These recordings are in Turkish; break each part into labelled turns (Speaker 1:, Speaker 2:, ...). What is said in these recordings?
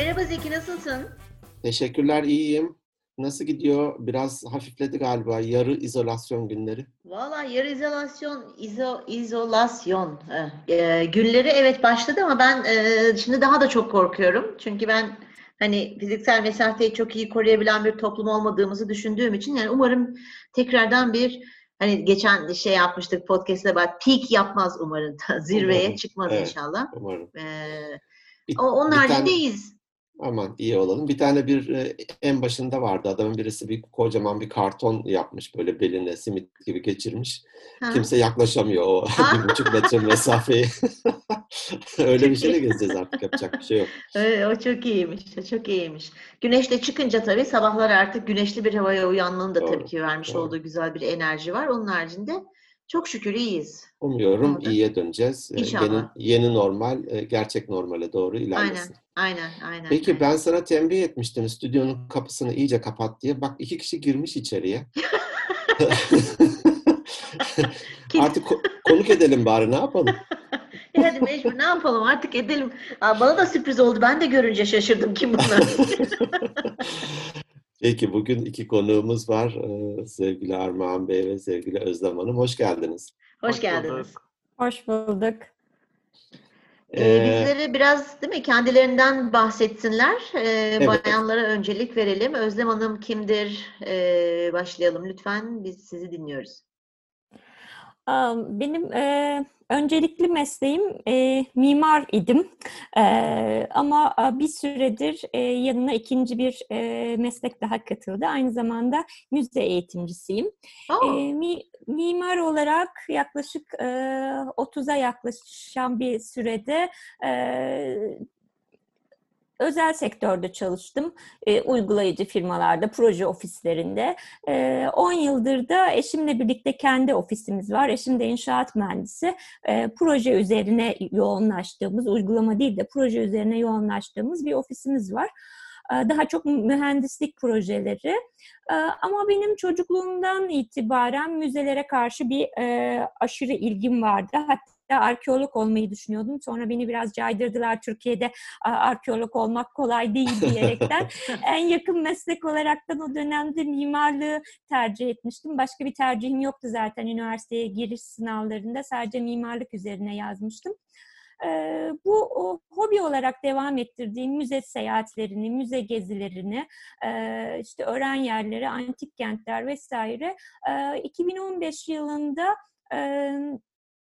Speaker 1: Merhaba Zeki, nasılsın?
Speaker 2: Teşekkürler, iyiyim. Nasıl gidiyor? Biraz hafifledi galiba yarı izolasyon günleri.
Speaker 1: Valla yarı izolasyon, izo, izolasyon e, günleri evet başladı ama ben e, şimdi daha da çok korkuyorum. Çünkü ben hani fiziksel mesafeyi çok iyi koruyabilen bir toplum olmadığımızı düşündüğüm için yani umarım tekrardan bir hani geçen şey yapmıştık podcast'te bak peak yapmaz umarım zirveye
Speaker 2: Umarım.
Speaker 1: çıkmaz
Speaker 2: Evet.
Speaker 1: inşallah.
Speaker 2: Umarım.
Speaker 1: E,
Speaker 2: Bir,
Speaker 1: o, onun
Speaker 2: bir tane-
Speaker 1: haricindeyiz.
Speaker 2: Aman iyi olalım. Bir tane bir e, en başında vardı adamın birisi bir kocaman bir karton yapmış böyle beline simit gibi geçirmiş.
Speaker 1: Ha?
Speaker 2: Kimse yaklaşamıyor o
Speaker 1: Ha?
Speaker 2: bir buçuk metre mesafeyi. Öyle bir şeyle gezeceğiz artık yapacak bir şey yok.
Speaker 1: Evet, o çok iyiymiş. O çok iyiymiş. Güneşle çıkınca tabii sabahlar artık güneşli bir havaya uyanmanın da
Speaker 2: Doğru,
Speaker 1: tabii ki vermiş
Speaker 2: doğru.
Speaker 1: olduğu güzel bir enerji var. Onun haricinde çok şükür iyiyiz.
Speaker 2: Umuyorum
Speaker 1: Orada.
Speaker 2: iyiye döneceğiz. E,
Speaker 1: İnşallah.
Speaker 2: Yeni, yeni normal, e, gerçek normale doğru ilerlesin.
Speaker 1: Aynen, aynen, aynen.
Speaker 2: Peki
Speaker 1: aynen.
Speaker 2: ben sana tembih etmiştim stüdyonun kapısını iyice kapat diye. Bak iki kişi girmiş içeriye. Artık ko- konuk edelim bari ne yapalım?
Speaker 1: E hadi mecbur ne yapalım artık edelim. Aa, bana da sürpriz oldu. Ben de görünce şaşırdım kim bunlar.
Speaker 2: Peki bugün iki konuğumuz var. Ee, Sevgili Armağan Bey ve sevgili Özlem Hanım. Hoş geldiniz.
Speaker 1: Hoş
Speaker 3: Hoş
Speaker 1: geldiniz.
Speaker 3: bulduk.
Speaker 4: Hoş bulduk.
Speaker 1: Ee,
Speaker 2: Ee,
Speaker 1: bizlere biraz değil mi kendilerinden bahsetsinler. Ee, bayanlara öncelik verelim. Özlem Hanım kimdir? Ee, başlayalım lütfen. Biz sizi dinliyoruz.
Speaker 4: Benim e, öncelikli mesleğim e, mimar idim. E, ama bir süredir e, yanına ikinci bir e, meslek daha katıldı. Aynı zamanda müze eğitimcisiyim. E, mi- mimar olarak yaklaşık e, 30'a yaklaşan bir sürede e, özel sektörde çalıştım. E, uygulayıcı firmalarda, proje ofislerinde. E, 10 yıldır da eşimle birlikte kendi ofisimiz var. Eşim de inşaat mühendisi. E, proje üzerine yoğunlaştığımız, uygulama değil de proje üzerine yoğunlaştığımız bir ofisimiz var. Daha çok mühendislik projeleri. Ama benim çocukluğumdan itibaren müzelere karşı bir e, aşırı ilgim vardı. Hatta arkeolog olmayı düşünüyordum. Sonra beni biraz caydırdılar Türkiye'de "Aa, arkeolog olmak kolay değil diyerekten. en yakın meslek olaraktan o dönemde mimarlığı tercih etmiştim. Başka bir tercihim yoktu zaten üniversiteye giriş sınavlarında. Sadece mimarlık üzerine yazmıştım. Ee, bu o, hobi olarak devam ettirdiğim müze seyahatlerini, müze gezilerini, e, işte öğren yerleri, antik kentler vesaire e, 2015 yılında e,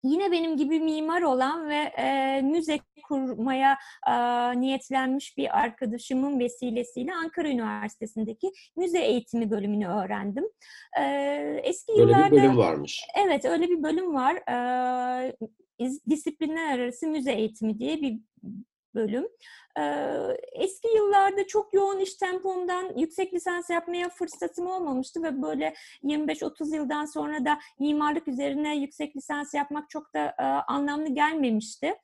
Speaker 4: yine benim gibi mimar olan ve e, müze kurmaya e, niyetlenmiş bir arkadaşımın vesilesiyle Ankara Üniversitesi'ndeki müze eğitimi bölümünü öğrendim. E, eski
Speaker 2: Böyle
Speaker 4: yıllarda
Speaker 2: bir bölüm varmış.
Speaker 4: Evet, öyle bir bölüm var. İz- disiplinler arası müze eğitimi diye bir bölüm. Eski yıllarda çok yoğun iş tempomdan yüksek lisans yapmaya fırsatım olmamıştı ve böyle 25-30 yıldan sonra da mimarlık üzerine yüksek lisans yapmak çok da anlamlı gelmemişti.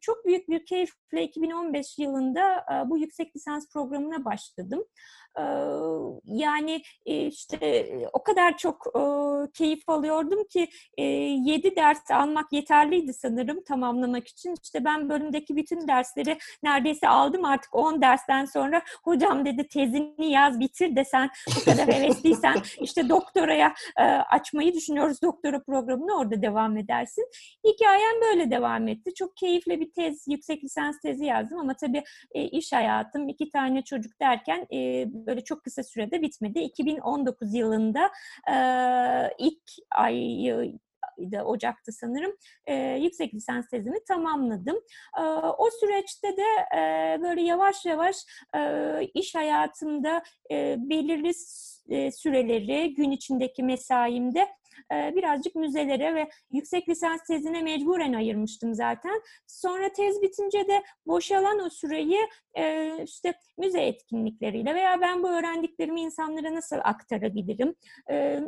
Speaker 4: Çok büyük bir keyifle 2015 yılında bu yüksek lisans programına başladım. Yani işte o kadar çok keyif alıyordum ki e, 7 ders almak yeterliydi sanırım tamamlamak için. İşte ben bölümdeki bütün dersleri neredeyse aldım artık 10 dersten sonra hocam dedi tezini yaz bitir de sen bu kadar hevesliysen işte doktoraya açmayı düşünüyoruz doktora programını orada devam edersin. Hikayem böyle devam etti. Çok keyifli bir tez, yüksek lisans tezi yazdım ama tabii iş hayatım, iki tane çocuk derken böyle çok kısa sürede bitmedi. 2019 yılında e, ilk ayı da Ocak'ta sanırım e, yüksek lisans tezimi tamamladım. E, o süreçte de e, böyle yavaş yavaş e, iş hayatımda e, belirli süreleri gün içindeki mesaimde birazcık müzelere ve yüksek lisans tezine mecburen ayırmıştım zaten. Sonra tez bitince de boşalan o süreyi e, işte müze etkinlikleriyle veya ben bu öğrendiklerimi insanlara nasıl aktarabilirim? E,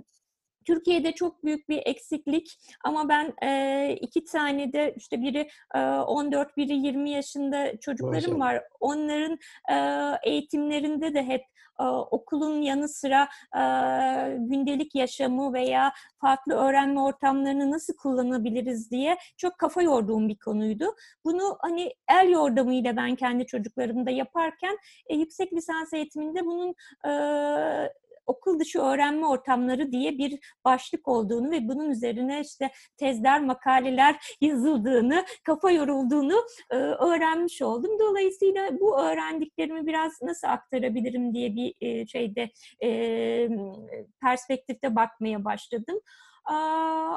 Speaker 4: Türkiye'de çok büyük bir eksiklik ama ben e, iki tane de işte biri e, 14, biri 20 yaşında çocuklarım
Speaker 2: Maşallah.
Speaker 4: var. Onların e, eğitimlerinde de hep okulun yanı sıra gündelik yaşamı veya farklı öğrenme ortamlarını nasıl kullanabiliriz diye çok kafa yorduğum bir konuydu. Bunu hani el yordamıyla ben kendi çocuklarımda yaparken e, yüksek lisans eğitiminde bunun okul dışı öğrenme ortamları diye bir başlık olduğunu ve bunun üzerine işte tezler, makaleler yazıldığını, kafa yorulduğunu e, öğrenmiş oldum. Dolayısıyla bu öğrendiklerimi biraz nasıl aktarabilirim diye bir e, şeyde e, perspektifte bakmaya başladım.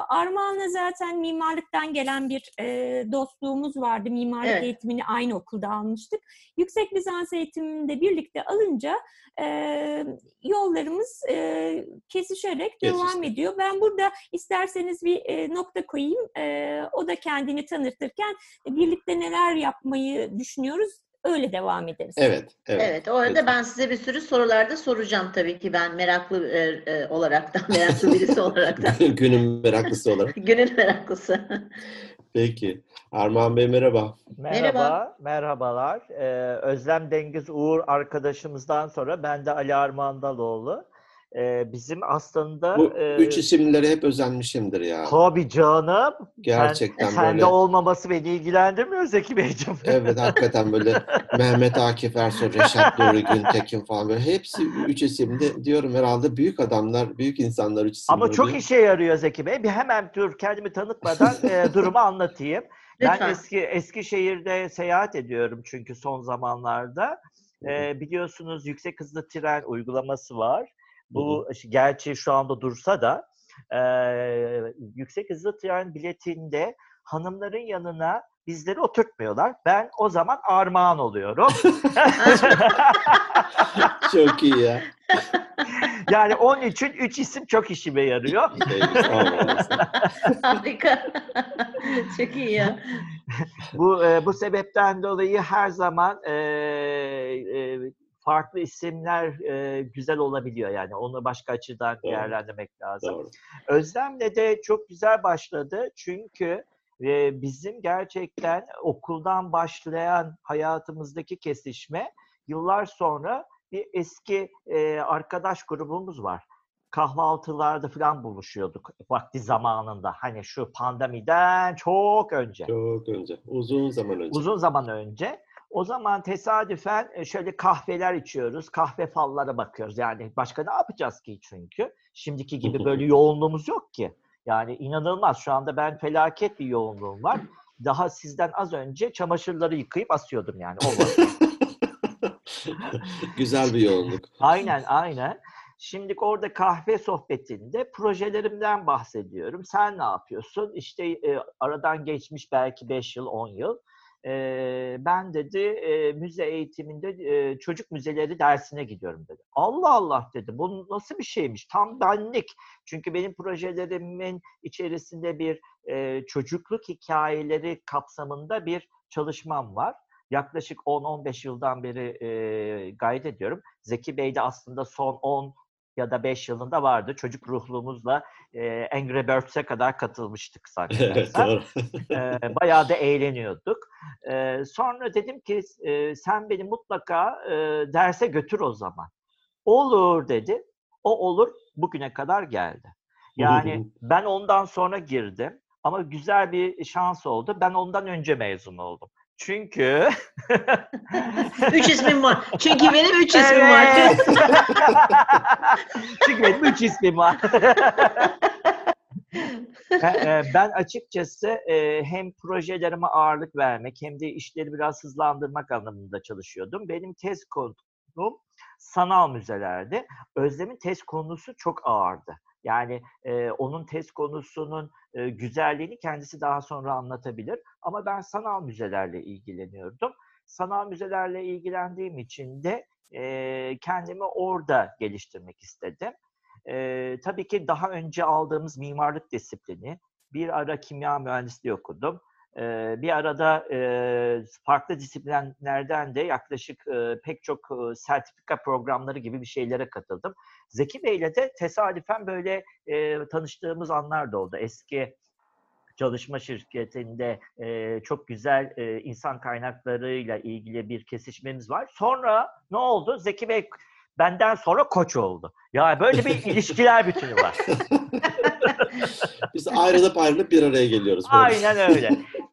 Speaker 4: Armağan'la zaten mimarlıktan gelen bir e, dostluğumuz vardı. Mimarlık
Speaker 1: Evet.
Speaker 4: eğitimini aynı okulda almıştık. Yüksek lisans eğitiminde birlikte alınca e, yollarımız e, kesişerek devam
Speaker 2: Kesişti.
Speaker 4: ediyor. Ben burada isterseniz bir e, nokta koyayım. E, o da kendini tanıtırken e, birlikte neler yapmayı düşünüyoruz öyle devam ederiz.
Speaker 2: Evet, evet.
Speaker 1: Evet, o arada
Speaker 2: Lütfen.
Speaker 1: ben size bir sürü sorularda soracağım tabii ki ben meraklı e, e, olarak da, meraklı birisi olarak da.
Speaker 2: Günün meraklısı olarak.
Speaker 1: Günün meraklısı.
Speaker 2: Peki. Armağan Bey merhaba.
Speaker 3: Merhaba, merhabalar. Ee, Özlem Dengiz Uğur arkadaşımızdan sonra ben de Ali Armandaloğlu. Ee, bizim aslında
Speaker 2: Bu
Speaker 3: e,
Speaker 2: üç isimlere hep özenmişimdir ya.
Speaker 3: tabii canım.
Speaker 2: Gerçekten
Speaker 3: sen, sende
Speaker 2: böyle.
Speaker 3: olmaması beni ilgilendirmiyor Zeki Beyciğim.
Speaker 2: Evet hakikaten böyle Mehmet Akif Ersoy, Reşat Nuri Güntekin falan böyle hepsi üç isimde diyorum herhalde büyük adamlar, büyük insanlar üç isimde
Speaker 3: Ama çok
Speaker 2: oluyor.
Speaker 3: işe yarıyor Zeki Bey. Bir hemen dur kendimi tanıtmadan e, durumu anlatayım. Ben
Speaker 1: Lütfen.
Speaker 3: eski Eskişehir'de seyahat ediyorum çünkü son zamanlarda. E, biliyorsunuz yüksek hızlı tren uygulaması var. Bu gerçi şu anda dursa da e, yüksek hızlı tren biletinde hanımların yanına bizleri oturtmuyorlar. Ben o zaman armağan oluyorum.
Speaker 2: Çok iyi ya.
Speaker 3: yani onun için üç isim çok işime yarıyor.
Speaker 1: Harika. Çok iyi ya.
Speaker 3: bu e, bu sebepten dolayı her zaman e, e, farklı isimler e, güzel olabiliyor yani onu başka açıdan
Speaker 2: Doğru.
Speaker 3: değerlendirmek lazım.
Speaker 2: Doğru.
Speaker 3: Özlem'le de çok güzel başladı çünkü e, bizim gerçekten okuldan başlayan hayatımızdaki kesişme yıllar sonra bir eski e, arkadaş grubumuz var. Kahvaltılarda falan buluşuyorduk vakti zamanında. Hani şu pandemiden çok önce.
Speaker 2: Çok önce. Uzun zaman önce.
Speaker 3: Uzun zaman önce. O zaman tesadüfen e, şöyle kahveler içiyoruz. Kahve fallara bakıyoruz. Yani başka ne yapacağız ki çünkü? Şimdiki gibi böyle yoğunluğumuz yok ki. Yani inanılmaz. Şu anda ben felaket bir yoğunluğum var. Daha sizden az önce çamaşırları yıkayıp asıyordum yani. O.
Speaker 2: Güzel bir yoğunluk.
Speaker 3: aynen aynen. Şimdi orada kahve sohbetinde projelerimden bahsediyorum. Sen ne yapıyorsun? İşte e, aradan geçmiş belki 5 yıl, 10 yıl. E, ben dedi e, müze eğitiminde e, çocuk müzeleri dersine gidiyorum dedi. Allah Allah dedi. Bu nasıl bir şeymiş? Tam benlik. Çünkü benim projelerimin içerisinde bir e, çocukluk hikayeleri kapsamında bir çalışmam var. Yaklaşık 10-15 yıldan beri e, gayret ediyorum. Zeki Bey de aslında son 10 ya da 5 yılında vardı. Çocuk ruhluğumuzla e, Angry Birds'e kadar katılmıştık
Speaker 2: Evet, doğru.
Speaker 3: e, bayağı da eğleniyorduk. E, sonra dedim ki e, sen beni mutlaka e, derse götür o zaman. Olur dedi. O olur bugüne kadar geldi. Yani ben ondan sonra girdim ama güzel bir şans oldu. Ben ondan önce mezun oldum. Çünkü
Speaker 1: Üç ismim var. Çünkü benim üç ismim var.
Speaker 3: Evet. Çünkü benim üç ismim var. ben, e, ben açıkçası e, hem projelerime ağırlık vermek hem de işleri biraz hızlandırmak anlamında çalışıyordum. Benim tez konum sanal müzelerdi. Özlem'in tez konusu çok ağırdı. Yani e, onun tez konusunun e, güzelliğini kendisi daha sonra anlatabilir. Ama ben sanal müzelerle ilgileniyordum. Sanal müzelerle ilgilendiğim için de e, kendimi orada geliştirmek istedim. E, tabii ki daha önce aldığımız mimarlık disiplini, bir ara kimya mühendisliği okudum. Bir arada farklı disiplinlerden de yaklaşık pek çok sertifika programları gibi bir şeylere katıldım. Zeki Bey'le de tesadüfen böyle tanıştığımız anlar da oldu. Eski çalışma şirketinde e, çok güzel e, insan kaynaklarıyla ilgili bir kesişmemiz var. Sonra ne oldu? Zeki Bey benden sonra koç oldu. Ya böyle bir ilişkiler bütünü var.
Speaker 2: Biz ayrılıp ayrılıp bir araya geliyoruz. böyle.
Speaker 3: Aynen öyle.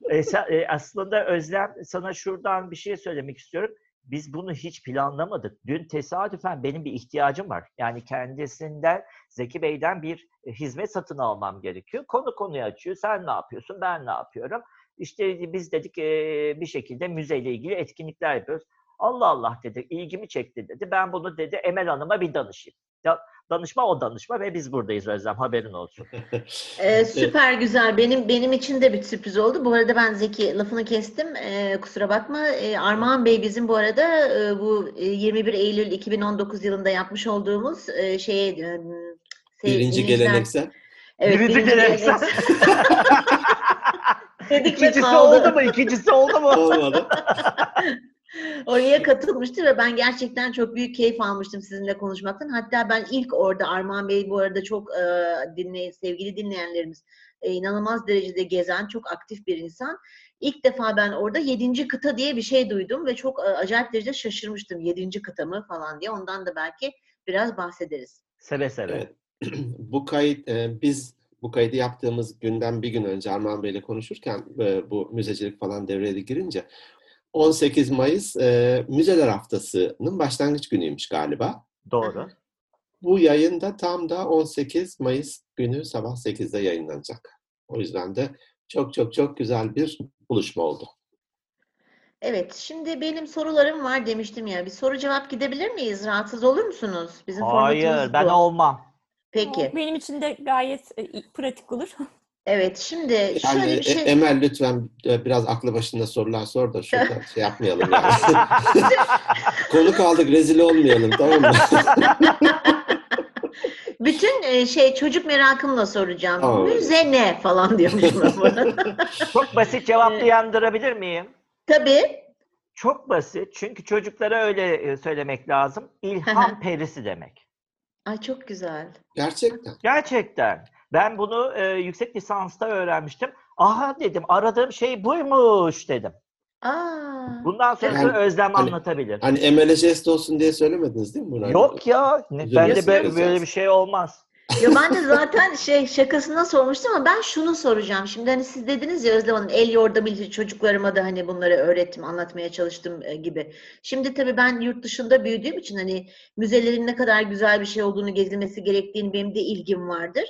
Speaker 3: E, e, aslında Özlem sana şuradan bir şey söylemek istiyorum. Biz bunu hiç planlamadık. Dün tesadüfen benim bir ihtiyacım var. Yani kendisinden Zeki Bey'den bir e, hizmet satın almam gerekiyor. Konu konuyu açıyor. Sen ne yapıyorsun? Ben ne yapıyorum? İşte biz dedik bir şekilde müzeyle ilgili etkinlikler yapıyoruz. Allah Allah dedi. ilgimi çekti dedi. Ben bunu dedi Emel Hanım'a bir danışayım. Ya, danışma o danışma ve biz buradayız Özlem haberin olsun.
Speaker 1: Ee, süper güzel. Benim benim için de bir sürpriz oldu. Bu arada ben Zeki lafını kestim. Ee, kusura bakma. Ee, Armağan Bey bizim bu arada e, bu e, 21 Eylül 2019 yılında yapmış olduğumuz e, şeye e, sevgili
Speaker 2: Birinci geleneksel.
Speaker 1: Evet,
Speaker 3: Birinci
Speaker 1: birinci
Speaker 3: geleneksel.
Speaker 1: Dedik
Speaker 3: İkincisi oldu mu? İkincisi oldu mu?
Speaker 2: Olmadı.
Speaker 1: Oraya katılmıştı ve ben gerçekten çok büyük keyif almıştım sizinle konuşmaktan. Hatta ben ilk orada Armağan Bey bu arada çok e, dinley sevgili dinleyenlerimiz e, inanılmaz derecede gezen, çok aktif bir insan. İlk defa ben orada yedinci kıta diye bir şey duydum ve çok e, acayip derecede şaşırmıştım. Yedinci kıta mı falan diye. Ondan da belki biraz bahsederiz.
Speaker 3: Seve seve.
Speaker 2: Evet. bu kayıt e, biz bu kaydı yaptığımız günden bir gün önce Armağan Bey'le konuşurken e, bu müzecilik falan devreye girince 18 Mayıs e, Müzeler Haftası'nın başlangıç günüymüş galiba.
Speaker 3: Doğru.
Speaker 2: Bu yayın da tam da 18 Mayıs günü sabah 8'de yayınlanacak. O yüzden de çok çok çok güzel bir buluşma oldu.
Speaker 1: Evet, şimdi benim sorularım var demiştim ya. Bir soru cevap gidebilir miyiz? Rahatsız olur musunuz? Bizim
Speaker 3: Hayır
Speaker 1: formatımız
Speaker 3: ben
Speaker 1: bu.
Speaker 3: olmam.
Speaker 1: Peki.
Speaker 4: Benim için de gayet e, pratik olur.
Speaker 1: Evet, şimdi
Speaker 2: Yani
Speaker 1: şöyle bir
Speaker 2: E-
Speaker 1: şey.
Speaker 2: Emel lütfen e, biraz aklı başında sorular sor da şurada şey yapmayalım yani. Konu kaldık rezil olmayalım tamam mı?
Speaker 1: Bütün e, şey çocuk merakımla soracağım.
Speaker 2: Tamam.
Speaker 1: Müze ne falan diyormuşum.
Speaker 3: Çok basit cevaplayandırabilir miyim?
Speaker 1: Tabii.
Speaker 3: Çok basit. Çünkü çocuklara öyle söylemek lazım. İlham perisi demek.
Speaker 1: Ay çok güzel.
Speaker 2: Gerçekten.
Speaker 3: Gerçekten. Ben bunu e, yüksek lisansta öğrenmiştim. Aha dedim aradığım şey buymuş dedim.
Speaker 1: Aa.
Speaker 3: Bundan sonrasını
Speaker 2: Yani-
Speaker 3: Özlem
Speaker 2: hani-
Speaker 3: anlatabilir.
Speaker 2: Hani jest olsun diye söylemediniz değil mi bunu?
Speaker 3: Yok ya. Ne,
Speaker 2: Üzülüyorsun
Speaker 3: bende böyle, böyle bir şey olmaz.
Speaker 1: Ya ben de zaten şey şakasına sormuştum ama ben şunu soracağım. Şimdi hani siz dediniz ya Özlem Hanım el yordamıyla çocuklarıma da hani bunları öğrettim, anlatmaya çalıştım e, gibi. Şimdi tabii ben yurt dışında büyüdüğüm için hani müzelerin ne kadar güzel bir şey olduğunu gezilmesi gerektiğini benim de ilgim vardır.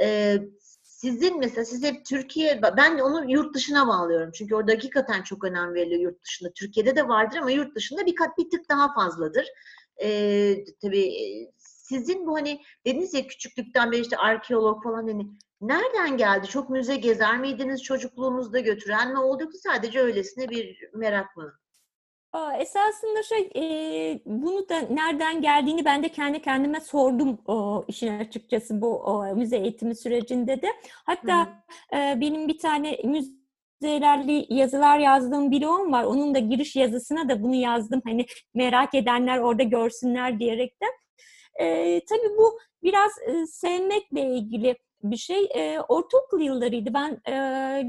Speaker 1: Ee, sizin mesela siz hep Türkiye, ben onu yurt dışına bağlıyorum. Çünkü orada hakikaten çok önem veriliyor yurt dışında. Türkiye'de de vardır ama yurt dışında bir kat bir tık daha fazladır. Ee, tabii e, sizin bu hani dediniz ya küçüklükten beri işte arkeolog falan hani nereden geldi? Çok müze gezer miydiniz çocukluğunuzda götüren mi oldu yoksa sadece öylesine bir merak mı?
Speaker 4: Aa, Esasında şey, e, bunu da nereden geldiğini ben de kendi kendime sordum o işin açıkçası bu o, müze eğitimi sürecinde de. Hatta e, benim bir tane müzelerle yazılar yazdığım blogum var. Onun da giriş yazısına da bunu yazdım. Hani merak edenler orada görsünler diyerekten. E, tabii bu biraz e, sevmekle ilgili bir şey. E, ortaokul yıllarıydı. Ben e,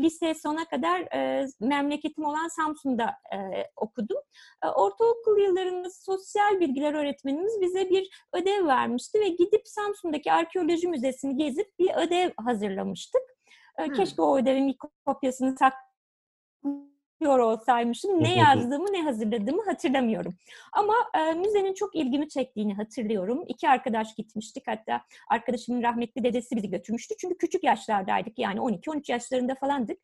Speaker 4: lise sona kadar e, memleketim olan Samsun'da e, okudum. E, ortaokul yıllarında sosyal bilgiler öğretmenimiz bize bir ödev vermişti ve gidip Samsun'daki arkeoloji müzesini gezip bir ödev hazırlamıştık. E,
Speaker 1: Hmm.
Speaker 4: Keşke o ödevin bir kopyasını saklıyor olsaymışım. Ne yazdığımı ne hazırladığımı hatırlamıyorum. Ama e, müzenin çok ilgimi çektiğini hatırlıyorum. İki arkadaş gitmiştik. Hatta arkadaşımın rahmetli dedesi bizi götürmüştü. Çünkü küçük yaşlardaydık. Yani 12-13 yaşlarında falandık.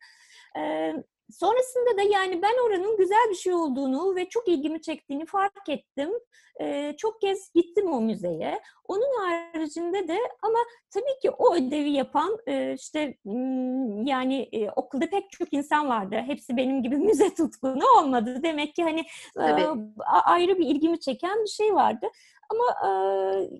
Speaker 4: E, sonrasında da yani ben oranın güzel bir şey olduğunu ve çok ilgimi çektiğini fark ettim. E, çok kez gittim o müzeye. Onun haricinde de ama tabii ki o ödevi yapan e, işte yani e, okulda pek çok insan vardı. Hepsi benim gibi müze tutkunu olmadı. Demek ki hani e, ayrı bir ilgimi çeken bir şey vardı. Ama e,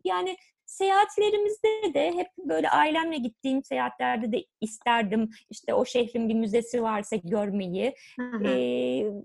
Speaker 4: yani seyahatlerimizde de hep böyle ailemle gittiğim seyahatlerde de isterdim işte o şehrin bir müzesi varsa görmeyi.
Speaker 1: Hı hı.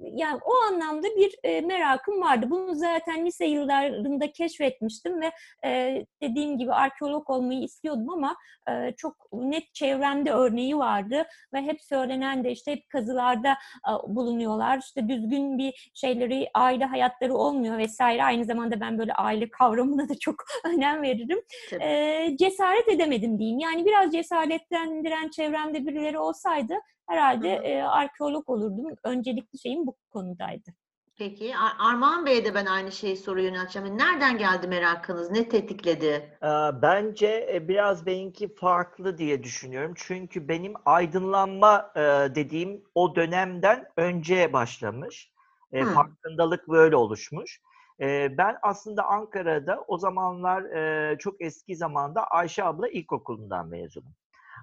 Speaker 4: Yani o anlamda bir e, merakım vardı. Bunu zaten lise yıllarında keşfetmiştim ve e, dediğim gibi arkeolog olmayı istiyordum ama e, çok net çevremde örneği vardı ve hep söylenen de işte hep kazılarda e, bulunuyorlar. İşte düzgün bir şeyleri, aile hayatları olmuyor vesaire. Aynı zamanda ben böyle aile kavramına da çok önem veririm.
Speaker 1: Tabii.
Speaker 4: E, cesaret edemedim diyeyim. Yani biraz cesaretlendiren çevremde birileri olsaydı herhalde
Speaker 1: Hı
Speaker 4: e, arkeolog olurdum. Öncelikli şeyim bu konudaydı.
Speaker 1: Peki Ar- Armağan Bey'e de ben aynı şeyi soru yönelteceğim. Yani Nereden geldi merakınız? Ne tetikledi?
Speaker 3: Bence e, biraz benimki farklı diye düşünüyorum. Çünkü benim aydınlanma dediğim o dönemden önce başlamış.
Speaker 1: Hmm.
Speaker 3: Farkındalık böyle oluşmuş. E, Ben aslında Ankara'da o zamanlar e, çok eski zamanda Ayşe abla ilkokulundan mezunum.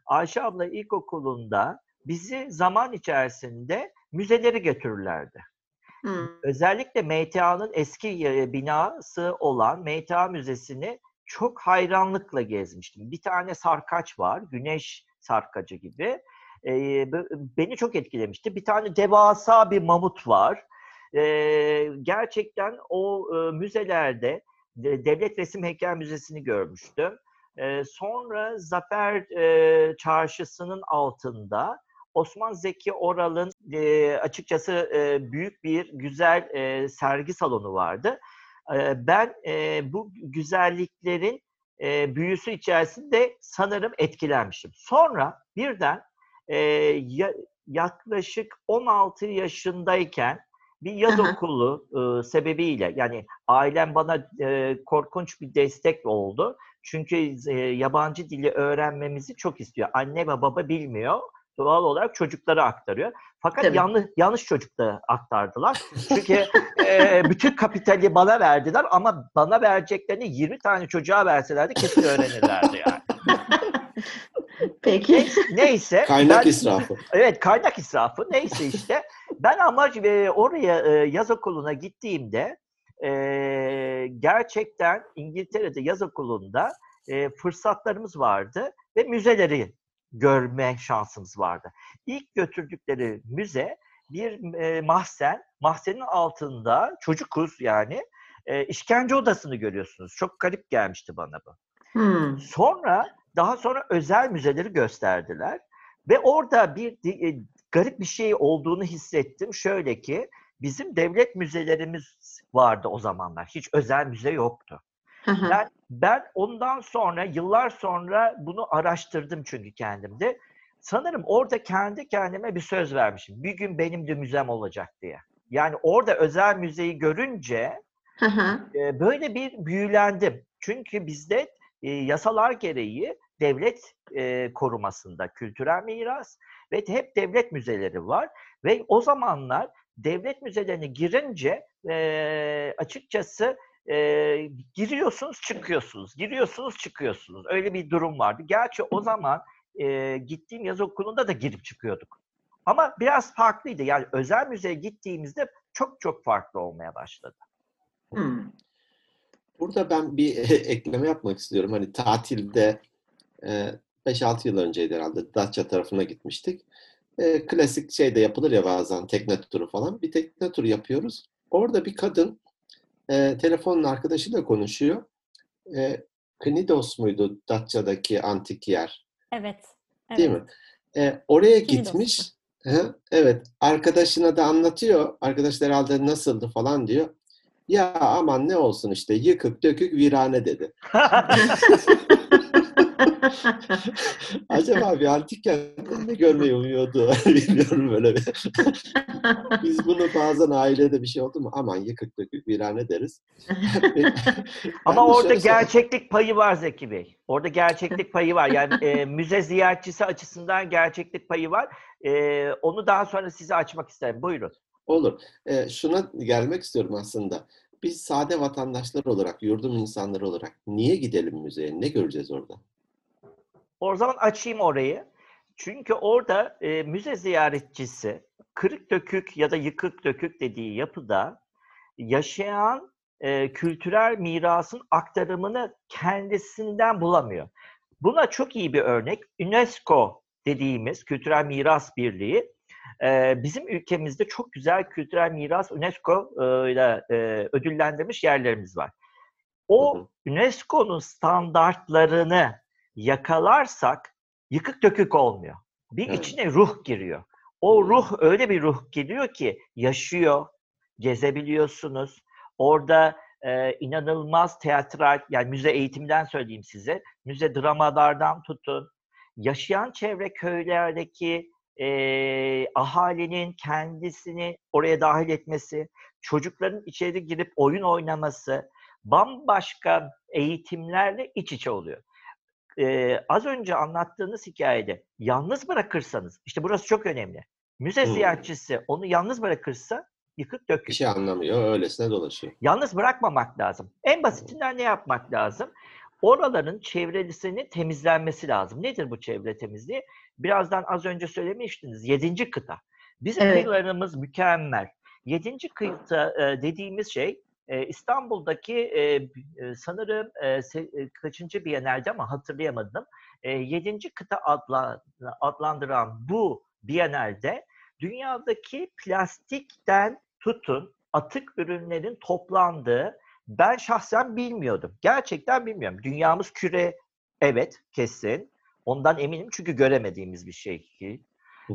Speaker 3: Ayşe abla ilkokulunda bizi zaman içerisinde müzeleri götürürlerdi.
Speaker 1: Hı.
Speaker 3: Özellikle MTA'nın eski binası olan MTA Müzesi'ni çok hayranlıkla gezmiştim. Bir tane sarkaç var, güneş sarkacı gibi. Ee, beni çok etkilemişti. Bir tane devasa bir mamut var. Gerçekten o müzelerde de- Devlet Resim Heykel Müzesi'ni görmüştüm. Sonra Zafer Çarşısı'nın altında Osman Zeki Oral'ın açıkçası büyük bir güzel sergi salonu vardı. Ben bu güzelliklerin büyüsü içerisinde sanırım etkilenmişim. Sonra birden ya- yaklaşık 16 yaşındayken bir yaz okulu e, sebebiyle yani ailem bana e, korkunç bir destek oldu. Çünkü e, yabancı dili öğrenmemizi çok istiyor. Anne ve baba bilmiyor doğal olarak çocuklara aktarıyor. Fakat
Speaker 1: Tabii.
Speaker 3: yanlış yanlış çocuklara aktardılar. Çünkü e, bütün kapitali bana verdiler ama bana vereceklerini 20 tane çocuğa verselerdi kesin öğrenirlerdi yani.
Speaker 1: Peki.
Speaker 3: Neyse, neyse
Speaker 2: Kaynak
Speaker 3: ben-
Speaker 2: israfı.
Speaker 3: Evet kaynak israfı neyse işte. Ben ama e, oraya e, yaz okuluna gittiğimde e, gerçekten İngiltere'de yaz okulunda e, fırsatlarımız vardı ve müzeleri görme şansımız vardı. İlk götürdükleri müze bir e, mahzen, mahzenin altında çocukuz yani e, işkence odasını görüyorsunuz. Çok garip gelmişti bana bu.
Speaker 1: Hmm.
Speaker 3: Sonra daha sonra özel müzeleri gösterdiler ve orada bir garip bir şey olduğunu hissettim. Şöyle ki bizim devlet müzelerimiz vardı o zamanlar. Hiç özel müze yoktu.
Speaker 1: Hı hı.
Speaker 3: Ben ben ondan sonra yıllar sonra bunu araştırdım çünkü kendimde. Sanırım orada kendi kendime bir söz vermişim. Bir gün benim de müzem olacak diye. Yani orada özel müzeyi görünce
Speaker 1: Hı
Speaker 3: e, böyle bir büyülendim. Çünkü bizde e, yasalar gereği devlet e, korumasında kültürel miras ve hep devlet müzeleri var. Ve o zamanlar devlet müzelerine girince e, açıkçası e, giriyorsunuz çıkıyorsunuz, giriyorsunuz çıkıyorsunuz. Öyle bir durum vardı. Gerçi o zaman e, gittiğim yaz okulunda da girip çıkıyorduk. Ama biraz farklıydı. Yani özel müzeye gittiğimizde çok çok farklı olmaya başladı.
Speaker 1: Hmm.
Speaker 2: Burada ben bir ekleme yapmak istiyorum. Hani tatilde 5-6 yıl önceydi herhalde Datça tarafına gitmiştik. E, klasik şey de yapılır ya bazen tekne turu falan. Bir tekne turu yapıyoruz. Orada bir kadın e, telefonla arkadaşıyla konuşuyor. E, Knidos muydu Datça'daki antik yer?
Speaker 4: Evet. evet.
Speaker 2: Değil mi? E, oraya
Speaker 4: Knidos'tu.
Speaker 2: gitmiş. Hı, evet. Arkadaşına da anlatıyor. Arkadaş da herhalde nasıldı falan diyor. Ya aman ne olsun işte yıkık dökük virane dedi. Acaba bir antik kentte ne görmeyi umuyordu? Bilmiyorum böyle bir. Biz bunu bazen ailede bir şey oldu mu aman yıkık dökük virane deriz.
Speaker 3: Ama orada
Speaker 2: dışarı-
Speaker 3: gerçeklik payı var Zeki Bey. Orada gerçeklik payı var. Yani e, müze ziyaretçisi açısından gerçeklik payı var. E, onu daha sonra size açmak isterim. Buyurun.
Speaker 2: Olur. Ee, şuna gelmek istiyorum aslında. Biz sade vatandaşlar olarak, yurdum insanları olarak niye gidelim müzeye? Ne göreceğiz orada?
Speaker 3: O zaman açayım orayı. Çünkü orada e, müze ziyaretçisi kırık dökük ya da yıkık dökük dediği yapıda yaşayan e, kültürel mirasın aktarımını kendisinden bulamıyor. Buna çok iyi bir örnek UNESCO dediğimiz Kültürel Miras Birliği e, bizim ülkemizde çok güzel kültürel miras UNESCO e, ile e, ödüllendirmiş yerlerimiz var. O. UNESCO'nun standartlarını yakalarsak yıkık dökük olmuyor. Bir
Speaker 2: Evet.
Speaker 3: içine ruh giriyor. O ruh öyle bir ruh geliyor ki yaşıyor, gezebiliyorsunuz. Orada e, inanılmaz teatral, yani müze eğitiminden söyleyeyim size. Müze dramalardan tutun. Yaşayan çevre köylerdeki e, ahalinin kendisini oraya dahil etmesi, çocukların içeri girip oyun oynaması, bambaşka eğitimlerle iç içe oluyor. Ee, az önce anlattığınız hikayede yalnız bırakırsanız, işte burası çok önemli. Müze
Speaker 2: Hmm.
Speaker 3: ziyaretçisi onu yalnız bırakırsa yıkık dökük.
Speaker 2: Bir şey anlamıyor, öylesine dolaşıyor.
Speaker 3: Yalnız bırakmamak lazım. En basitinden ne yapmak lazım? Oraların çevresinin temizlenmesi lazım. Nedir bu çevre temizliği? Birazdan az önce söylemiştiniz. Yedinci kıta. Bizim
Speaker 1: Evet.
Speaker 3: kıyılarımız mükemmel. Yedinci kıta e, dediğimiz şey e, İstanbul'daki e, sanırım e, se- kaçıncı ama hatırlayamadım. E, yedinci kıta adla, adlandıran bu Biennale'de dünyadaki plastikten tutun atık ürünlerin toplandığı ben şahsen bilmiyordum. Gerçekten bilmiyorum. Dünyamız küre evet kesin. Ondan eminim çünkü göremediğimiz bir şey ki.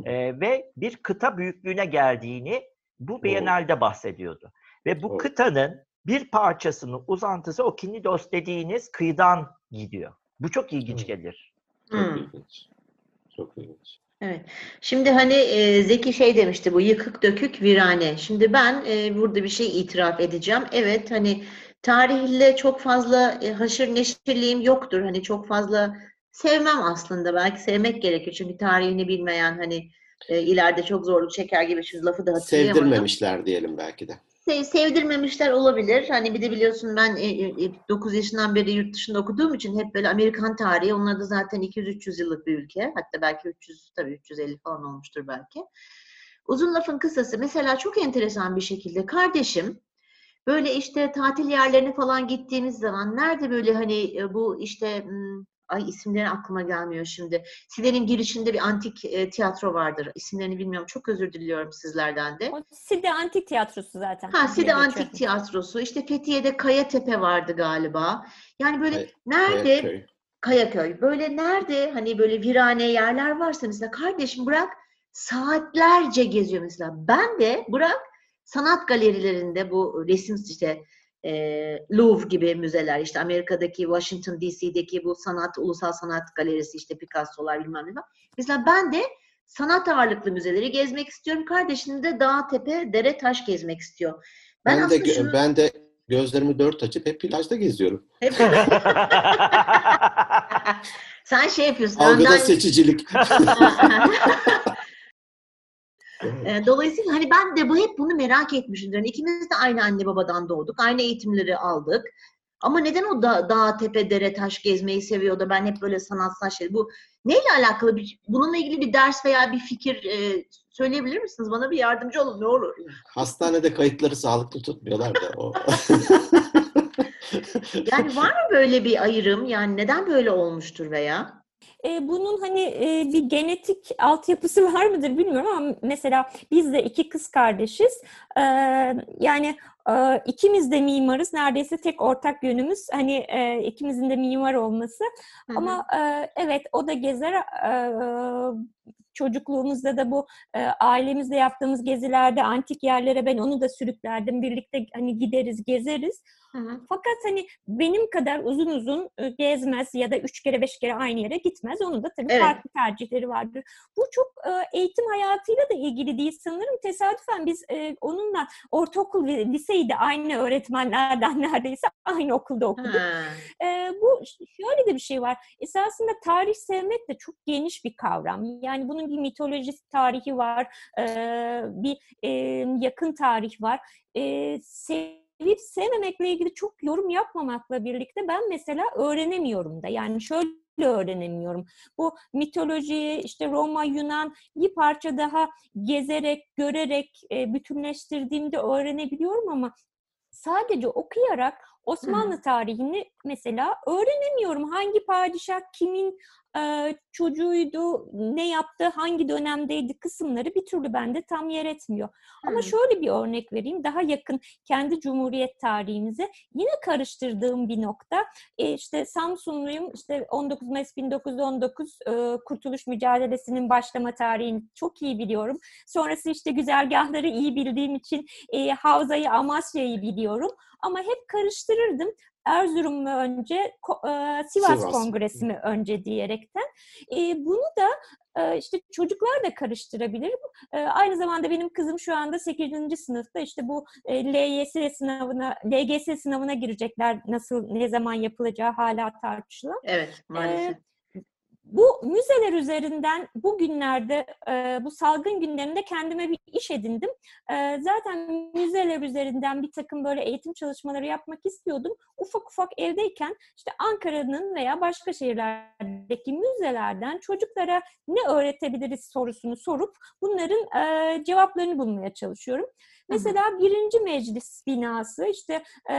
Speaker 3: Ee, ve bir kıta büyüklüğüne geldiğini bu. Biennale'de bahsediyordu. Ve bu
Speaker 2: Oo.
Speaker 3: kıtanın bir parçasının uzantısı o Kinidos dediğiniz kıyıdan gidiyor. Bu çok ilginç
Speaker 2: Hı.
Speaker 3: gelir.
Speaker 2: Çok
Speaker 1: Hmm.
Speaker 2: ilginç. Çok ilginç.
Speaker 1: Evet. Şimdi hani e, Zeki şey demişti bu yıkık dökük virane. Şimdi ben e, burada bir şey itiraf edeceğim. Evet hani tarihle çok fazla e, haşır neşirliğim yoktur. Hani çok fazla sevmem aslında. Belki sevmek gerekir. Çünkü tarihini bilmeyen hani e, ileride çok zorluk çeker gibi şu lafı da hatırlayamadım.
Speaker 2: Sevdirmemişler diyelim belki de.
Speaker 1: Se- sevdirmemişler olabilir. Hani bir de biliyorsun ben e, e, 9 yaşından beri yurt dışında okuduğum için hep böyle Amerikan tarihi. Onlar da zaten 200-300 yıllık bir ülke. Hatta belki 300 tabii 350 falan olmuştur belki. Uzun lafın kısası mesela çok enteresan bir şekilde kardeşim böyle işte tatil yerlerine falan gittiğimiz zaman nerede böyle hani e, bu işte hmm, ay isimleri aklıma gelmiyor şimdi. Side'nin girişinde bir antik e, tiyatro vardır. İsimlerini bilmiyorum. Çok özür diliyorum sizlerden de.
Speaker 4: O Side Antik Tiyatrosu zaten.
Speaker 1: Ha Side
Speaker 4: geçiyor.
Speaker 1: Antik Tiyatrosu. İşte Fethiye'de Kayatepe vardı galiba. Yani böyle
Speaker 2: Kay-
Speaker 1: nerede
Speaker 2: Kayaköy.
Speaker 1: Kayaköy böyle nerede hani böyle virane yerler varsa mesela kardeşim bırak saatlerce geziyor mesela. Ben de bırak sanat galerilerinde bu resim işte e, Louvre gibi müzeler işte Amerika'daki Washington DC'deki bu sanat ulusal sanat galerisi işte Picasso'lar bilmem ne var. Mesela ben de sanat ağırlıklı müzeleri gezmek istiyorum. Kardeşim de dağ tepe dere taş gezmek istiyor. Ben,
Speaker 2: Ben, de
Speaker 1: şunu
Speaker 2: ben de gözlerimi dört açıp hep plajda geziyorum.
Speaker 1: hep sen şey yapıyorsun.
Speaker 2: Algıda
Speaker 1: önden-
Speaker 2: seçicilik.
Speaker 1: Dolayısıyla hani ben de bu hep bunu merak etmişimdir. Yani ikimiz de aynı anne babadan doğduk. Aynı eğitimleri aldık. Ama neden o da, dağ, tepe, dere, taş gezmeyi seviyor da ben hep böyle sanatsal şey. Bu neyle alakalı? Bir, bununla ilgili bir ders veya bir fikir e, söyleyebilir misiniz? Bana bir yardımcı olun ne olur.
Speaker 2: Hastanede kayıtları sağlıklı tutmuyorlar da o.
Speaker 1: Yani var mı böyle bir ayrım? Yani neden böyle olmuştur veya?
Speaker 4: E, bunun hani e, bir genetik altyapısı var mıdır bilmiyorum ama mesela biz de iki kız kardeşiz. E, yani e, ikimiz de mimarız. Neredeyse tek ortak yönümüz hani e, ikimizin de mimar olması.
Speaker 1: Hı hı.
Speaker 4: Ama e, evet o da gezer. E, çocukluğumuzda da bu e, ailemizle yaptığımız gezilerde antik yerlere ben onu da sürüklerdim. Birlikte hani gideriz, gezeriz.
Speaker 1: Hı hı.
Speaker 4: Fakat hani benim kadar uzun uzun gezmez ya da üç kere beş kere aynı yere gitmez. Onun da tabii
Speaker 1: Evet.
Speaker 4: farklı tercihleri vardır. Bu çok eğitim hayatıyla da ilgili değil sanırım. Tesadüfen biz onunla ortaokul ve liseyi de aynı öğretmenlerden neredeyse aynı okulda okuduk. E, bu şöyle de bir şey var. Esasında tarih sevmek de çok geniş bir kavram. Yani bunun bir mitolojik tarihi var, bir yakın tarih var. E, sevip sevmemekle ilgili çok yorum yapmamakla birlikte ben mesela öğrenemiyorum da. Yani şöyle öğrenemiyorum. Bu mitolojiyi işte Roma, Yunan bir parça daha gezerek, görerek, e, bütünleştirdiğimde öğrenebiliyorum ama sadece okuyarak Osmanlı tarihini mesela öğrenemiyorum. Hangi padişah kimin e, çocuğuydu, ne yaptı, hangi dönemdeydi kısımları bir türlü bende tam yer etmiyor. Ama şöyle bir örnek vereyim. Daha yakın kendi Cumhuriyet tarihimize yine karıştırdığım bir nokta. E, işte Samsunluyum. İşte 19 Mayıs 1919 e, Kurtuluş Mücadelesi'nin başlama tarihini çok iyi biliyorum. Sonrası işte güzergahları iyi bildiğim için e, Havza'yı, Amasya'yı biliyorum. Ama hep karıştırırdım. Erzurum mu önce, e, Sivas,
Speaker 2: Sivas.
Speaker 4: Kongresi mi önce diyerekten. E, bunu da e, işte çocuklar da karıştırabilir. E, aynı zamanda benim kızım şu anda 8. sınıfta işte bu e, LYS sınavına, LGS sınavına girecekler. Nasıl, ne zaman yapılacağı hala tartışılan.
Speaker 1: Evet, maalesef.
Speaker 4: Bu müzeler üzerinden bugünlerde e, bu salgın günlerinde kendime bir iş edindim. E, zaten müzeler üzerinden bir takım böyle eğitim çalışmaları yapmak istiyordum. Ufak ufak evdeyken işte Ankara'nın veya başka şehirlerdeki müzelerden çocuklara ne öğretebiliriz sorusunu sorup bunların e, cevaplarını bulmaya çalışıyorum. Mesela birinci meclis binası işte e,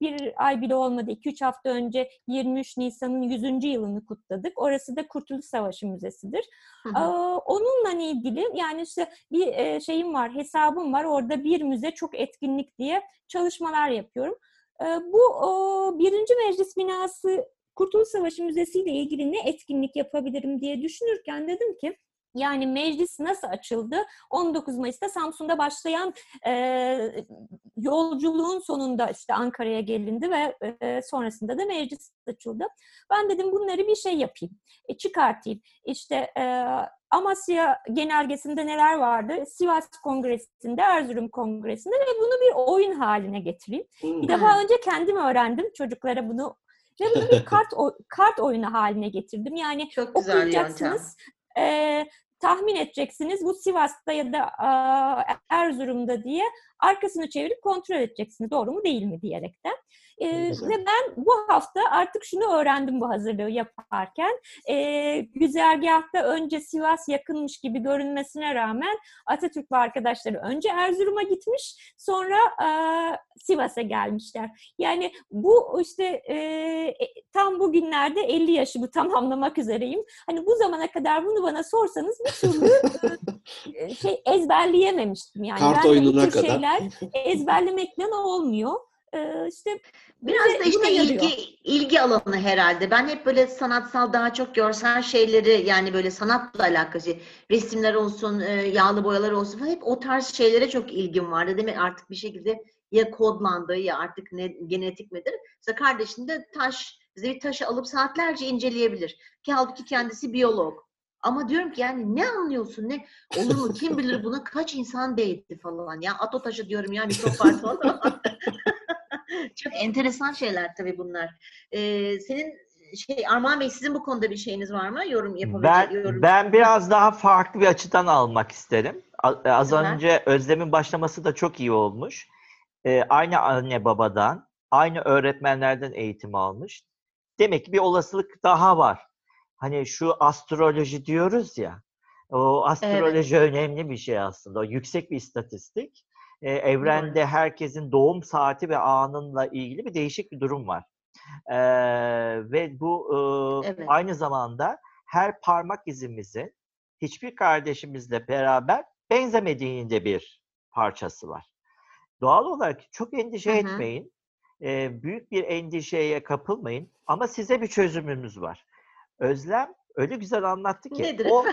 Speaker 4: bir ay bile olmadı 2-3 hafta önce 23 Nisan'ın 100. yılını kutladık. Orası da Kurtuluş Savaşı Müzesi'dir.
Speaker 1: Hı hı.
Speaker 4: onunla ilgili yani işte bir e, şeyim var, hesabım var. Orada bir müze çok etkinlik diye çalışmalar yapıyorum. Ee, bu o, birinci meclis binası Kurtuluş Savaşı Müzesi ile ilgili ne etkinlik yapabilirim diye düşünürken dedim ki yani meclis nasıl açıldı? 19 Mayıs'ta Samsun'da başlayan e, yolculuğun sonunda işte Ankara'ya gelindi ve e, sonrasında da meclis açıldı. Ben dedim bunları bir şey yapayım, e, çıkartayım. İşte e, Amasya genelgesinde neler vardı? Sivas Kongresi'nde, Erzurum Kongresi'nde ve bunu bir oyun haline getireyim. Bir defa önce kendim öğrendim çocuklara bunu ve bunu bir kart o- kart oyunu haline getirdim. Yani
Speaker 1: Çok güzel
Speaker 4: okuyacaksınız. E, tahmin edeceksiniz bu Sivas'ta ya da aa, Erzurum'da diye arkasını çevirip kontrol edeceksiniz doğru mu değil mi diyerekten. E, ve ben bu hafta artık şunu öğrendim bu hazırlığı yaparken. E, güzergahta önce Sivas yakınmış gibi görünmesine rağmen Atatürk ve arkadaşları önce Erzurum'a gitmiş sonra aa, Sivas'a gelmişler. Yani bu işte e, e, tam bugünlerde 50 yaşımı tamamlamak üzereyim. Hani bu zamana kadar bunu bana sorsanız bir türlü e, şey ezberleyememiştim. Yani
Speaker 2: Kart
Speaker 4: ben
Speaker 2: oyununa kadar.
Speaker 4: şeyler ezberlemekle olmuyor. Ee, işte
Speaker 1: Biraz
Speaker 4: bize
Speaker 1: da işte
Speaker 4: buna yarıyor.
Speaker 1: ilgi ilgi alanı herhalde. Ben hep böyle sanatsal daha çok görsel şeyleri yani böyle sanatla alakası resimler olsun, e, yağlı boyalar olsun falan hep o tarz şeylere çok ilgim vardı. Demek artık bir şekilde ya kodlandı ya artık ne genetik midir? Mesela kardeşim de taş, bize bir taşı alıp saatlerce inceleyebilir. Ki halbuki kendisi biyolog. Ama diyorum ki yani ne anlıyorsun ne olur mu kim bilir buna kaç insan değdi falan ya ato taşı diyorum ya mikrop var falan. Çok enteresan şeyler tabii bunlar. Ee, senin şey Armağan Bey sizin bu konuda bir şeyiniz var mı? Yorum yapabilecek
Speaker 3: Ben,
Speaker 1: yorum.
Speaker 3: ben biraz daha farklı bir açıdan almak isterim. A- Az
Speaker 1: Güzel.
Speaker 3: önce Özlem'in başlaması da çok iyi olmuş. Ee, aynı anne babadan, aynı öğretmenlerden eğitim almış. Demek ki bir olasılık daha var. Hani şu astroloji diyoruz ya, o astroloji önemli bir şey aslında. O yüksek bir istatistik. Ee, evrende herkesin doğum saati ve anınla ilgili bir değişik bir durum var. Ee, ve bu e,
Speaker 1: Evet.
Speaker 3: aynı zamanda her parmak izimizin hiçbir kardeşimizle beraber benzemediğinin de bir parçası var. Doğal olarak çok endişe
Speaker 1: Hı hı.
Speaker 3: etmeyin. Ee, büyük bir endişeye kapılmayın. Ama size bir çözümümüz var. Özlem öyle güzel anlattı ki.
Speaker 1: Nedir
Speaker 3: o,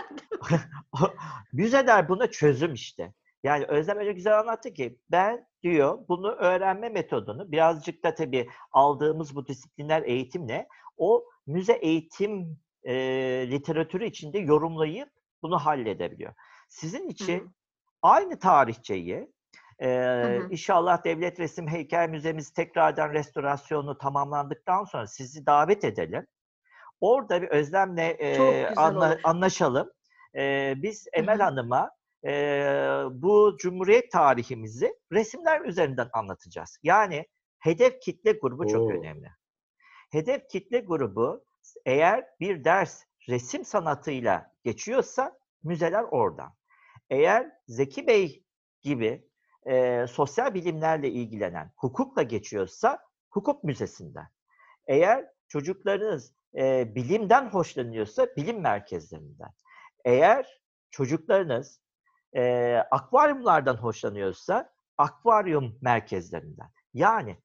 Speaker 3: müzeler buna çözüm işte. Yani Özlem öyle güzel anlattı ki ben diyor bunu öğrenme metodunu birazcık da tabii aldığımız bu disiplinler eğitimle o müze eğitim e, literatürü içinde yorumlayıp bunu halledebiliyor. Sizin için
Speaker 1: Hı.
Speaker 3: aynı tarihçeyi e, inşallah Devlet Resim Heykel Müzemiz tekrardan restorasyonu tamamlandıktan sonra sizi davet edelim. Orada bir Özlem'le e,
Speaker 1: Çok
Speaker 3: anla-
Speaker 1: olur.
Speaker 3: anlaşalım. E, biz Emel. Hanım'a e, bu Cumhuriyet tarihimizi resimler üzerinden anlatacağız. Yani hedef kitle grubu çok
Speaker 2: Oo.
Speaker 3: önemli. Hedef kitle grubu eğer bir ders resim sanatıyla geçiyorsa müzeler oradan. Eğer Zeki Bey gibi e, sosyal bilimlerle ilgilenen, hukukla geçiyorsa hukuk müzesinden. Eğer çocuklarınız e, bilimden hoşlanıyorsa bilim merkezlerinden. Eğer çocuklarınız e, akvaryumlardan hoşlanıyorsa akvaryum merkezlerinden. Yani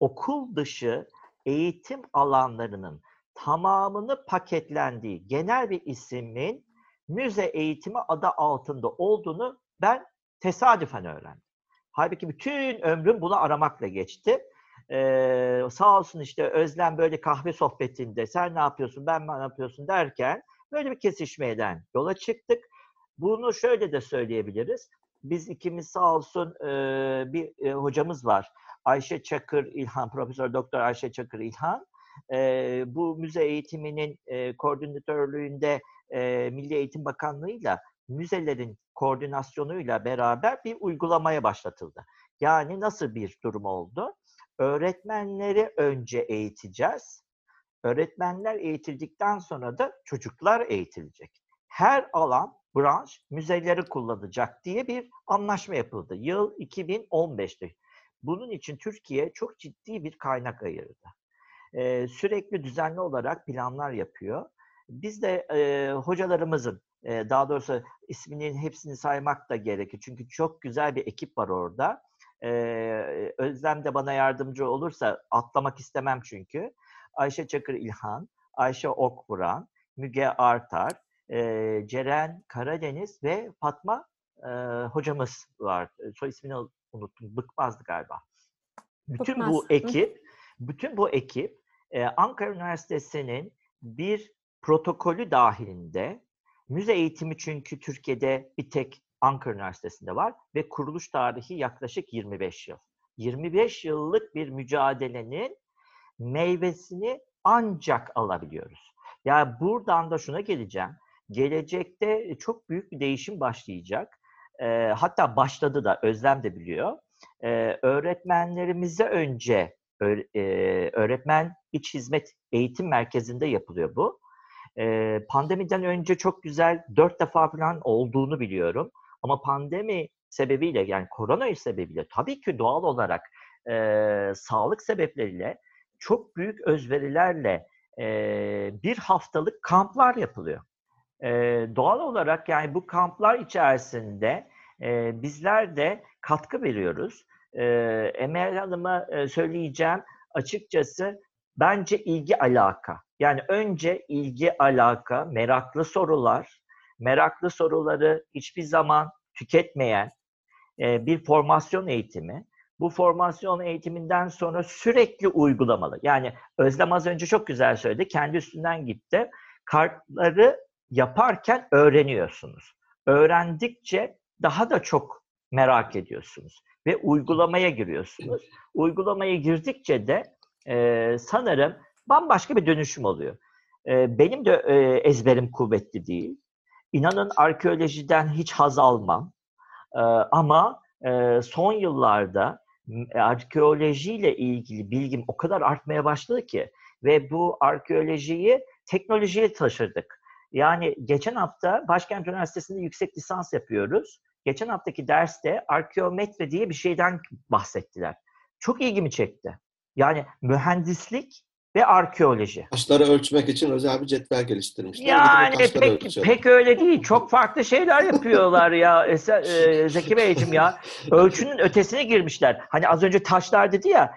Speaker 3: okul dışı eğitim alanlarının tamamını paketlendiği genel bir isimin müze eğitimi adı altında olduğunu ben tesadüfen öğrendim. Halbuki bütün ömrüm bunu aramakla geçti. Ee, sağ olsun işte Özlem böyle kahve sohbetinde sen ne yapıyorsun ben ne yapıyorsun derken böyle bir kesişmeden yola çıktık. Bunu şöyle de söyleyebiliriz. Biz ikimiz sağ olsun e, bir e, hocamız var. Ayşe Çakır İlhan, Profesör Doktor Ayşe Çakır İlhan. E, bu müze eğitiminin e, koordinatörlüğünde e, Milli Eğitim Bakanlığı'yla müzelerin koordinasyonuyla beraber bir uygulamaya başlatıldı. Yani nasıl bir durum oldu? Öğretmenleri önce eğiteceğiz. Öğretmenler eğitildikten sonra da çocuklar eğitilecek. Her alan, branş müzeleri kullanacak diye bir anlaşma yapıldı. Yıl 2015'ti. Bunun için Türkiye çok ciddi bir kaynak ayırdı. Ee, sürekli düzenli olarak planlar yapıyor. Biz de e, hocalarımızın, e, daha doğrusu isminin hepsini saymak da gerekir. Çünkü çok güzel bir ekip var orada. E, Özlem de bana yardımcı olursa atlamak istemem çünkü. Ayşe Çakır İlhan, Ayşe Okburan, Müge Artar, e, Ceren Karadeniz ve Fatma e, hocamız var. Soy ismini unuttum. Bıkmazdı galiba. Bütün
Speaker 4: Bıkmaz.
Speaker 3: bu ekip, bütün bu ekip e, Ankara Üniversitesi'nin bir protokolü dahilinde müze eğitimi çünkü Türkiye'de bir tek Ankara Üniversitesi'nde var ve kuruluş tarihi yaklaşık 25 yıl. 25 yıllık bir mücadelenin meyvesini ancak alabiliyoruz. Yani buradan da şuna geleceğim. Gelecekte çok büyük bir değişim başlayacak. E, hatta başladı da Özlem de biliyor. E, öğretmenlerimize önce e, öğretmen iç hizmet eğitim merkezinde yapılıyor bu. E, pandemiden önce çok güzel dört defa falan olduğunu biliyorum. Ama pandemi sebebiyle yani korona sebebiyle tabii ki doğal olarak e, sağlık sebepleriyle çok büyük özverilerle e, bir haftalık kamplar yapılıyor. E, doğal olarak yani bu kamplar içerisinde e, bizler de katkı veriyoruz. E, Emel Hanım'a söyleyeceğim açıkçası bence ilgi alaka. Yani önce ilgi alaka, meraklı sorular, meraklı soruları hiçbir zaman tüketmeyen e, bir formasyon eğitimi. Bu formasyon eğitiminden sonra sürekli uygulamalı. Yani Özlem az önce çok güzel söyledi. Kendi üstünden gitti. Kartları yaparken öğreniyorsunuz. Öğrendikçe daha da çok merak ediyorsunuz ve uygulamaya giriyorsunuz. Uygulamaya girdikçe de e, sanırım bambaşka bir dönüşüm oluyor. E, benim de ezberim kuvvetli değil. İnanın arkeolojiden hiç haz almam. E, ama e, son yıllarda arkeolojiyle ilgili bilgim o kadar artmaya başladı ki ve bu arkeolojiyi teknolojiye taşırdık. Yani geçen hafta Başkent Üniversitesi'nde yüksek lisans yapıyoruz. Geçen haftaki derste arkeometre diye bir şeyden bahsettiler. Çok ilgimi çekti. Yani mühendislik ve arkeoloji.
Speaker 2: Taşları ölçmek için özel bir cetvel geliştirmişler.
Speaker 3: Yani pek, pek öyle değil. Çok farklı şeyler yapıyorlar ya e, Zeki Beyciğim ya. Ölçünün ötesine girmişler. Hani az önce taşlar dedi ya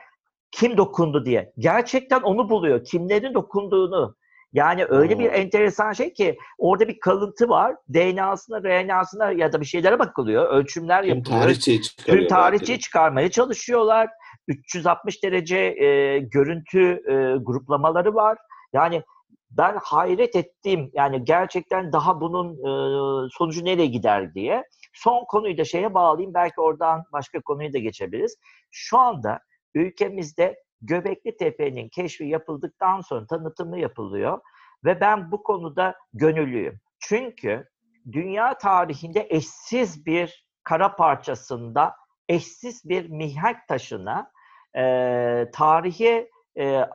Speaker 3: kim dokundu diye. Gerçekten onu buluyor. Kimlerin dokunduğunu. Yani öyle bir enteresan şey ki orada bir kalıntı var. DNA'sına, RNA'sına ya da bir şeylere bakılıyor. Ölçümler
Speaker 2: Tüm
Speaker 3: yapılıyor.
Speaker 2: tarihçeyi
Speaker 3: Tüm tarihçeyi çıkarmaya çalışıyorlar. 360 derece e, görüntü e, gruplamaları var. Yani ben hayret ettim. Yani gerçekten daha bunun e, sonucu nereye gider diye. Son konuyu da şeye bağlayayım. Belki oradan başka konuyu da geçebiliriz. Şu anda ülkemizde Göbekli Tepe'nin keşfi yapıldıktan sonra tanıtımı yapılıyor ve ben bu konuda gönüllüyüm. Çünkü dünya tarihinde eşsiz bir kara parçasında eşsiz bir mihenk taşına e, tarihe e,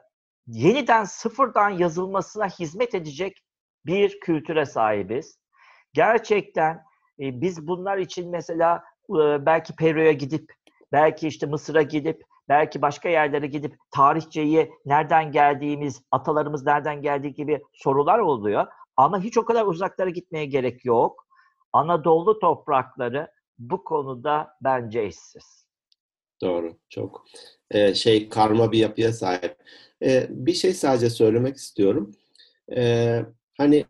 Speaker 3: yeniden sıfırdan yazılmasına hizmet edecek bir kültüre sahibiz. Gerçekten e, biz bunlar için mesela e, belki Peru'ya gidip, belki işte Mısır'a gidip, belki başka yerlere gidip tarihçeyi nereden geldiğimiz, atalarımız nereden geldiği gibi sorular oluyor. Ama hiç o kadar uzaklara gitmeye gerek yok. Anadolu toprakları bu konuda bence eşsiz.
Speaker 2: Doğru, çok ee, şey karma bir yapıya sahip. Ee, bir şey sadece söylemek istiyorum. Ee, hani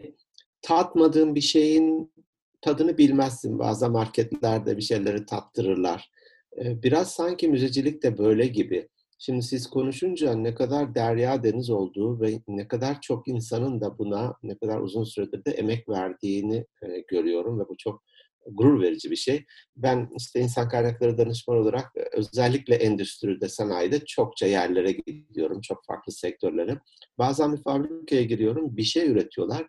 Speaker 2: tatmadığın bir şeyin tadını bilmezsin. Bazı marketlerde bir şeyleri tattırırlar. Ee, biraz sanki müzecilik de böyle gibi. Şimdi siz konuşunca ne kadar derya deniz olduğu ve ne kadar çok insanın da buna ne kadar uzun süredir de emek verdiğini e, görüyorum ve bu çok gurur verici bir şey. Ben işte insan kaynakları danışman olarak e, özellikle endüstride, sanayide çokça yerlere gidiyorum, çok farklı sektörlere. Bazen bir fabrikaya giriyorum, bir şey üretiyorlar.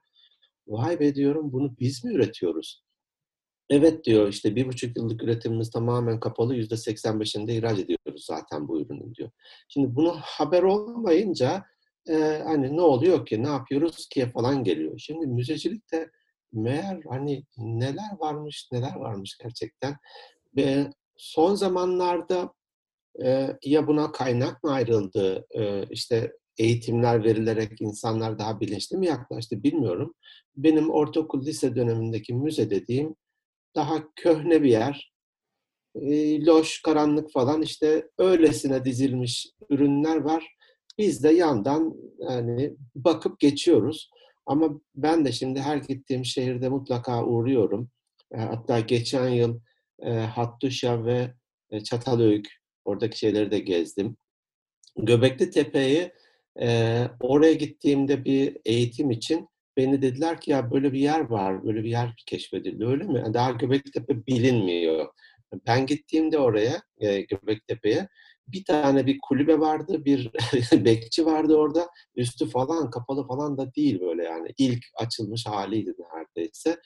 Speaker 2: Vay be diyorum, bunu biz mi üretiyoruz? Evet diyor işte bir buçuk yıllık üretimimiz tamamen kapalı yüzde 85'inde ihraç ediyoruz zaten bu ürünün diyor. Şimdi bunu haber olmayınca e, hani ne oluyor ki ne yapıyoruz ki falan geliyor. Şimdi müzecilikte meğer hani neler varmış neler varmış gerçekten. Ve son zamanlarda e, ya buna kaynak mı ayrıldı e, işte eğitimler verilerek insanlar daha bilinçli mi yaklaştı bilmiyorum. Benim ortaokul lise dönemindeki müze dediğim daha köhne bir yer. E, loş, karanlık falan işte öylesine dizilmiş ürünler var. Biz de yandan yani bakıp geçiyoruz. Ama ben de şimdi her gittiğim şehirde mutlaka uğruyorum. E, hatta geçen yıl e, Hattuşa ve e, Çatalhöyük oradaki şeyleri de gezdim. Göbekli Tepe'yi oraya gittiğimde bir eğitim için beni dediler ki ya böyle bir yer var, böyle bir yer keşfedildi öyle mi? Daha Göbektepe bilinmiyor. Ben gittiğimde oraya, e, Göbektepe'ye bir tane bir kulübe vardı, bir bekçi vardı orada. Üstü falan kapalı falan da değil böyle yani. İlk açılmış haliydi neredeyse.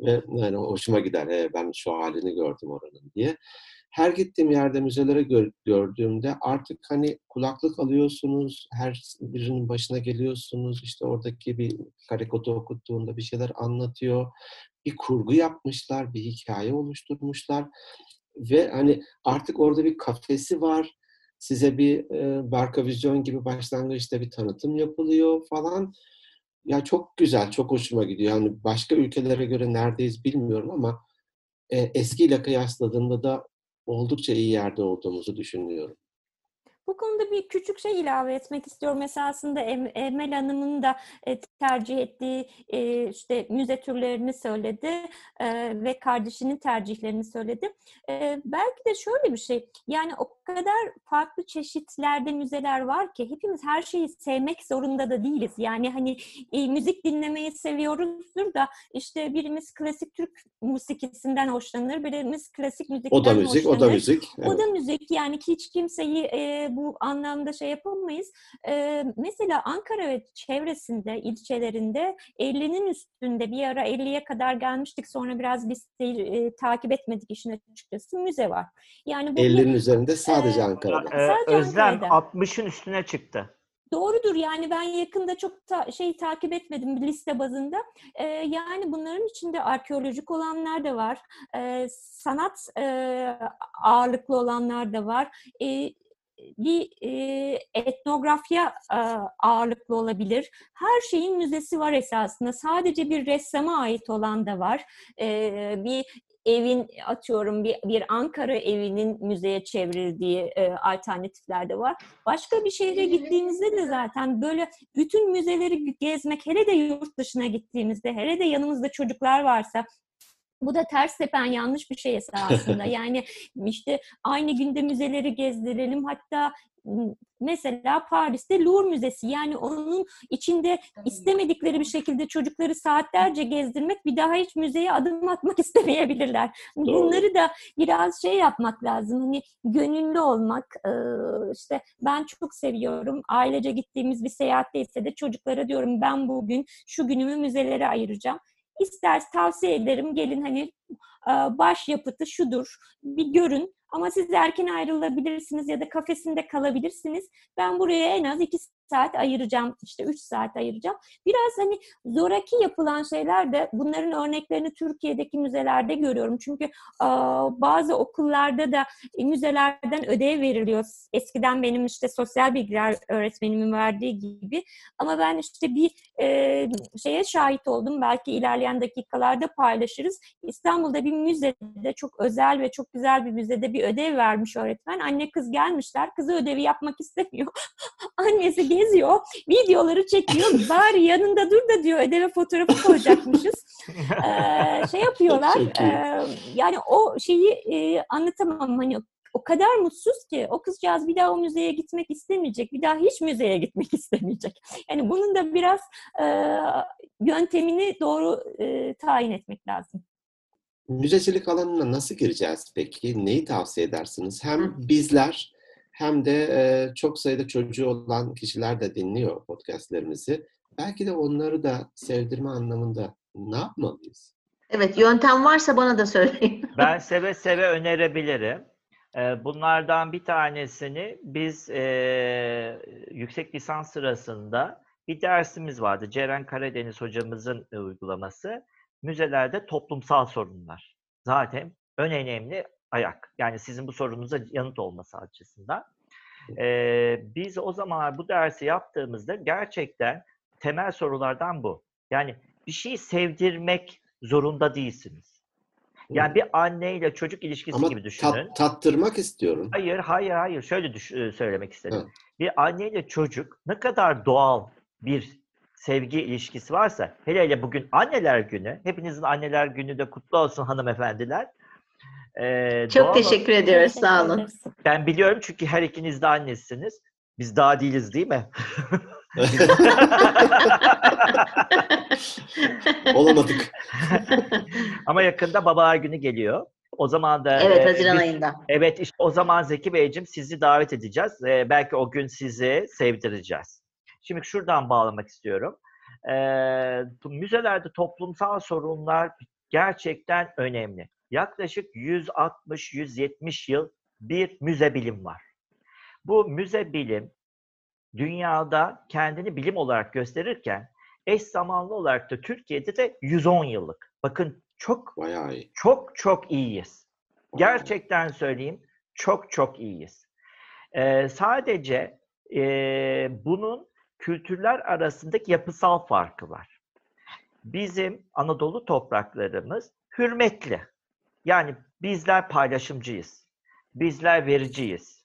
Speaker 2: Ve yani hoşuma gider. He, ben şu halini gördüm oranın diye. Her gittiğim yerde müzelere gör, gördüğümde artık hani kulaklık alıyorsunuz, her birinin başına geliyorsunuz, işte oradaki bir karikotu okuttuğunda bir şeyler anlatıyor. Bir kurgu yapmışlar, bir hikaye oluşturmuşlar ve hani artık orada bir kafesi var. Size bir e, Barka Vizyon gibi başlangıçta bir tanıtım yapılıyor falan. Ya çok güzel, çok hoşuma gidiyor. Yani başka ülkelere göre neredeyiz bilmiyorum ama e, eskiyle kıyasladığımda da oldukça iyi yerde olduğumuzu düşünüyorum.
Speaker 4: Bu konuda bir küçük şey ilave etmek istiyorum. Esasında Emel Hanım'ın da e, tercih ettiği e, işte müze türlerini söyledi e, ve kardeşinin tercihlerini söyledi. Belki de şöyle bir şey, yani o kadar farklı çeşitlerde müzeler var ki hepimiz her şeyi sevmek zorunda da değiliz. Yani hani müzik dinlemeyi seviyoruzdur da işte birimiz klasik Türk musikisinden hoşlanır, birimiz klasik müzikten
Speaker 2: hoşlanır. O da müzik,
Speaker 4: hoşlanır.
Speaker 2: o da müzik.
Speaker 4: Evet. O da müzik. Yani hiç kimseyi bu anlamda şey yapamayız. Ee, mesela Ankara ve çevresinde, ilçelerinde 50'nin üstünde bir ara 50'ye kadar gelmiştik. Sonra biraz biz de, e, takip etmedik işin açıkçası. Müze var.
Speaker 2: Yani bu 50'nin üzerinde sadece e, Ankara'da.
Speaker 3: E, sadece Özlem 60'ın üstüne çıktı.
Speaker 4: Doğrudur yani ben yakında çok ta, şey takip etmedim bir liste bazında. Ee, yani bunların içinde arkeolojik olanlar da var, ee, sanat e, ağırlıklı olanlar da var. E, bir e, etnografya e, ağırlıklı olabilir. Her şeyin müzesi var esasında. Sadece bir ressama ait olan da var. E, bir evin atıyorum bir, bir Ankara evinin müzeye çevrildiği e, alternatifler de var. Başka bir şehre gittiğinizde de zaten böyle bütün müzeleri gezmek hele de yurt dışına gittiğimizde hele de yanımızda çocuklar varsa bu da ters tepen yanlış bir şey esasında. Yani işte aynı günde müzeleri gezdirelim. Hatta mesela Paris'te Louvre Müzesi yani onun içinde istemedikleri bir şekilde çocukları saatlerce gezdirmek bir daha hiç müzeye adım atmak istemeyebilirler. Bunları da biraz şey yapmak lazım. Hani gönüllü olmak işte ben çok seviyorum. Ailece gittiğimiz bir seyahatteyse de çocuklara diyorum ben bugün şu günümü müzelere ayıracağım. İster tavsiye ederim gelin hani baş yapıtı şudur bir görün ama siz erken ayrılabilirsiniz ya da kafesinde kalabilirsiniz. Ben buraya en az iki saat ayıracağım, işte üç saat ayıracağım. Biraz hani zoraki yapılan şeyler de bunların örneklerini Türkiye'deki müzelerde görüyorum. Çünkü bazı okullarda da müzelerden ödev veriliyor. Eskiden benim işte sosyal bilgiler öğretmenimin verdiği gibi. Ama ben işte bir e, şeye şahit oldum. Belki ilerleyen dakikalarda paylaşırız. İstanbul'da bir müzede çok özel ve çok güzel bir müzede bir ödev vermiş öğretmen. Anne kız gelmişler. Kızı ödevi yapmak istemiyor. Annesi geziyor. Videoları çekiyor. Bari yanında dur da diyor ödeve fotoğrafı koyacakmışız. ee, şey yapıyorlar. E, yani o şeyi e, anlatamam. Hani o kadar mutsuz ki o kızcağız bir daha o müzeye gitmek istemeyecek. Bir daha hiç müzeye gitmek istemeyecek. Yani bunun da biraz e, yöntemini doğru e, tayin etmek lazım.
Speaker 2: Müzecilik alanına nasıl gireceğiz peki? Neyi tavsiye edersiniz? Hem bizler hem de e, çok sayıda çocuğu olan kişiler de dinliyor podcastlerimizi. Belki de onları da sevdirme anlamında ne yapmalıyız?
Speaker 1: Evet, yöntem varsa bana da söyleyin.
Speaker 3: ben seve seve önerebilirim. Bunlardan bir tanesini biz e, yüksek lisans sırasında bir dersimiz vardı. Ceren Karadeniz hocamızın uygulaması. Müzelerde toplumsal sorunlar. Zaten ön önemli ayak. Yani sizin bu sorunuza yanıt olması açısından. Ee, biz o zamanlar bu dersi yaptığımızda gerçekten temel sorulardan bu. Yani bir şeyi sevdirmek zorunda değilsiniz. Yani bir anne ile çocuk ilişkisi
Speaker 2: Ama
Speaker 3: gibi düşünün.
Speaker 2: Tat, tattırmak istiyorum.
Speaker 3: Hayır, hayır, hayır. Şöyle düş- söylemek istedim. Hı. Bir anne ile çocuk ne kadar doğal bir sevgi ilişkisi varsa, hele hele bugün anneler günü, hepinizin anneler günü de kutlu olsun hanımefendiler.
Speaker 1: Ee, Çok teşekkür o... ediyoruz, sağ olun.
Speaker 3: Ben biliyorum çünkü her ikiniz de annesiniz. Biz daha değiliz değil mi?
Speaker 2: Olamadık.
Speaker 3: Ama yakında babalar günü geliyor. O zaman da
Speaker 1: Evet, Haziran biz, ayında.
Speaker 3: Evet, işte o zaman Zeki Beyciğim sizi davet edeceğiz. Ee, belki o gün sizi sevdireceğiz. Şimdi şuradan bağlamak istiyorum. Ee, müzelerde toplumsal sorunlar gerçekten önemli. Yaklaşık 160-170 yıl bir müze bilim var. Bu müze bilim dünyada kendini bilim olarak gösterirken eş zamanlı olarak da Türkiye'de de 110 yıllık. Bakın çok
Speaker 2: Bayağı iyi.
Speaker 3: çok çok iyiyiz. Gerçekten söyleyeyim çok çok iyiyiz. Ee, sadece e, bunun kültürler arasındaki yapısal farkı var. Bizim Anadolu topraklarımız hürmetli. Yani bizler paylaşımcıyız. Bizler vericiyiz.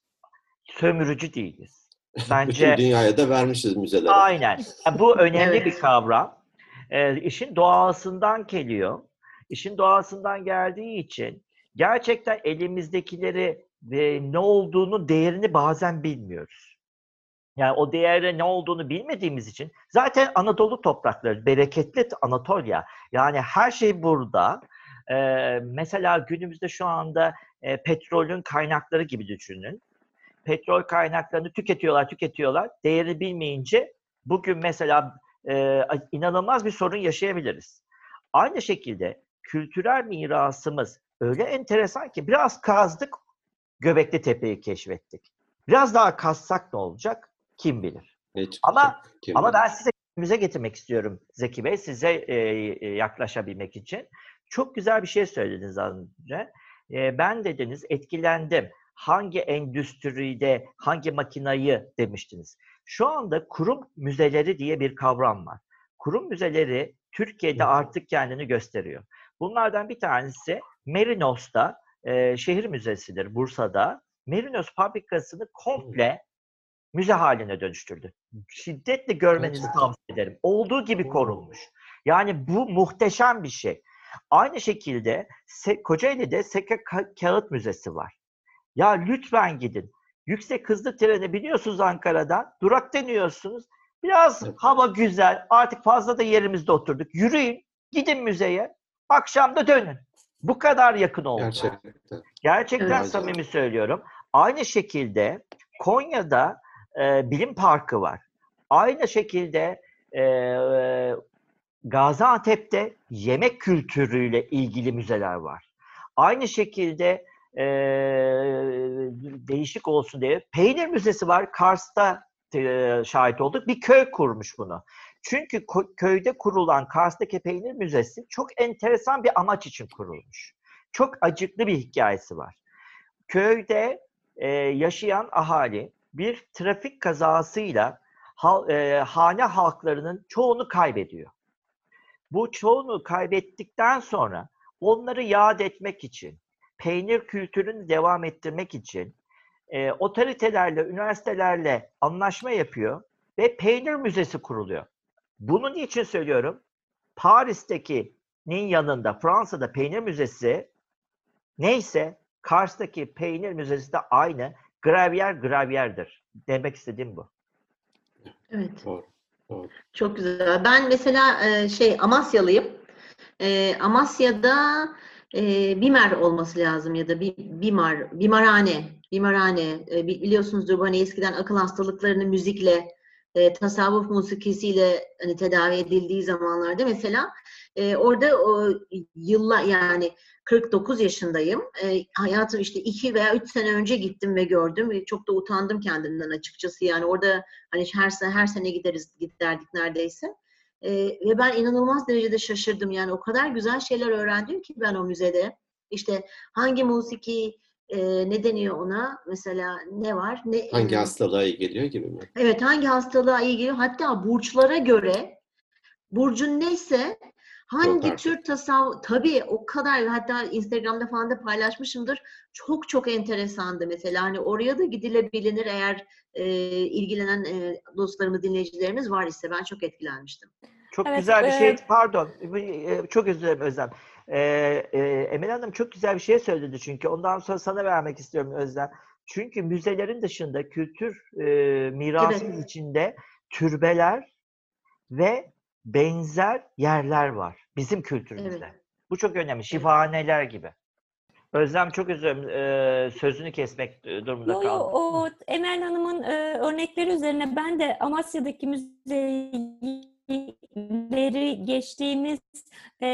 Speaker 3: Sömürücü değiliz.
Speaker 2: Bence Bütün dünyaya da vermişiz müzelere.
Speaker 3: Aynen. Bu önemli evet. bir kavram. E, işin doğasından geliyor. İşin doğasından geldiği için gerçekten elimizdekileri ve ne olduğunu değerini bazen bilmiyoruz. Yani o değerde ne olduğunu bilmediğimiz için zaten Anadolu toprakları, bereketli Anatolia. Yani her şey burada. Ee, mesela günümüzde şu anda e, petrolün kaynakları gibi düşünün petrol kaynaklarını tüketiyorlar, tüketiyorlar. Değeri bilmeyince bugün mesela e, inanılmaz bir sorun yaşayabiliriz. Aynı şekilde kültürel mirasımız öyle enteresan ki biraz kazdık, Göbekli Tepe'yi keşfettik. Biraz daha kazsak ne olacak? Kim bilir.
Speaker 2: Hiç,
Speaker 3: ama kim ama bilir. ben size müze getirmek istiyorum Zeki Bey, size e, e, yaklaşabilmek için. Çok güzel bir şey söylediniz az önce. E, ben dediniz etkilendim hangi endüstride hangi makinayı demiştiniz. Şu anda kurum müzeleri diye bir kavram var. Kurum müzeleri Türkiye'de artık kendini gösteriyor. Bunlardan bir tanesi Merinos'ta e, şehir müzesidir Bursa'da. Merinos fabrikasını komple müze haline dönüştürdü. Şiddetle görmenizi tavsiye ederim. Olduğu gibi korunmuş. Yani bu muhteşem bir şey. Aynı şekilde Kocaeli'de Seke Kağıt Müzesi var. Ya lütfen gidin. Yüksek hızlı trene biniyorsunuz Ankara'dan. Durak deniyorsunuz. Biraz hava güzel. Artık fazla da yerimizde oturduk. Yürüyün. Gidin müzeye. Akşam da dönün. Bu kadar yakın oldu.
Speaker 2: Gerçekten.
Speaker 3: Gerçekten evet. samimi söylüyorum. Aynı şekilde Konya'da e, bilim parkı var. Aynı şekilde e, Gaziantep'te yemek kültürüyle ilgili müzeler var. Aynı şekilde e, değişik olsun diye. Peynir Müzesi var Kars'ta e, şahit olduk. Bir köy kurmuş bunu. Çünkü köyde kurulan Kars'taki Peynir Müzesi çok enteresan bir amaç için kurulmuş. Çok acıklı bir hikayesi var. Köyde e, yaşayan ahali bir trafik kazasıyla hal- e, hane halklarının çoğunu kaybediyor. Bu çoğunu kaybettikten sonra onları yad etmek için, peynir kültürünü devam ettirmek için e, otoritelerle, üniversitelerle anlaşma yapıyor ve peynir müzesi kuruluyor. Bunu niçin söylüyorum? Paris'tekinin yanında Fransa'da peynir müzesi neyse Kars'taki peynir müzesi de aynı. Gravyer gravyerdir. Demek istediğim bu.
Speaker 1: Evet.
Speaker 2: Doğru.
Speaker 1: Çok güzel. Ben mesela e, şey Amasyalıyım. E, Amasya'da e, Bimer olması lazım ya da bir Bimar, Bimarhane, Bimarhane. E, bi- biliyorsunuzdur bu hani eskiden akıl hastalıklarını müzikle, e, tasavvuf musikisiyle hani tedavi edildiği zamanlarda mesela e, orada o yıllar yani 49 yaşındayım. E, hayatım işte 2 veya 3 sene önce gittim ve gördüm ve çok da utandım kendimden açıkçası. Yani orada Hani her sene her sene gideriz giderdik neredeyse. Ee, ve ben inanılmaz derecede şaşırdım. Yani o kadar güzel şeyler öğrendim ki ben o müzede. İşte hangi musiki e, ne deniyor ona? Mesela ne var? Ne
Speaker 2: Hangi
Speaker 1: e,
Speaker 2: hastalığa iyi geliyor gibi mi?
Speaker 1: Evet, hangi hastalığa iyi geliyor? Hatta burçlara göre burcun neyse hangi
Speaker 2: artık.
Speaker 1: tür tasavvuf tabii o kadar hatta Instagram'da falan da paylaşmışımdır. Çok çok enteresandı mesela. Hani oraya da gidilebilir eğer e, ilgilenen e, dostlarımız, dinleyicilerimiz var ise ben çok etkilenmiştim.
Speaker 3: Çok
Speaker 4: Evet,
Speaker 3: güzel bir şey. Pardon. e, Çok özür dilerim Özlem. E, e, Emel Hanım çok güzel bir şey söyledi çünkü. Ondan sonra sana vermek istiyorum Özlem. Çünkü müzelerin dışında kültür e, mirasımız
Speaker 1: Evet.
Speaker 3: içinde türbeler ve benzer yerler var. Bizim kültürümüzde.
Speaker 1: Evet.
Speaker 3: Bu çok önemli. Şifahaneler gibi. Özlem çok dilerim. e, sözünü kesmek durumunda
Speaker 4: Yo, yo,
Speaker 3: kaldım.
Speaker 4: o Emel Hanım'ın e, örnekleri üzerine ben de Amasya'daki müzeleri geçtiğimiz e,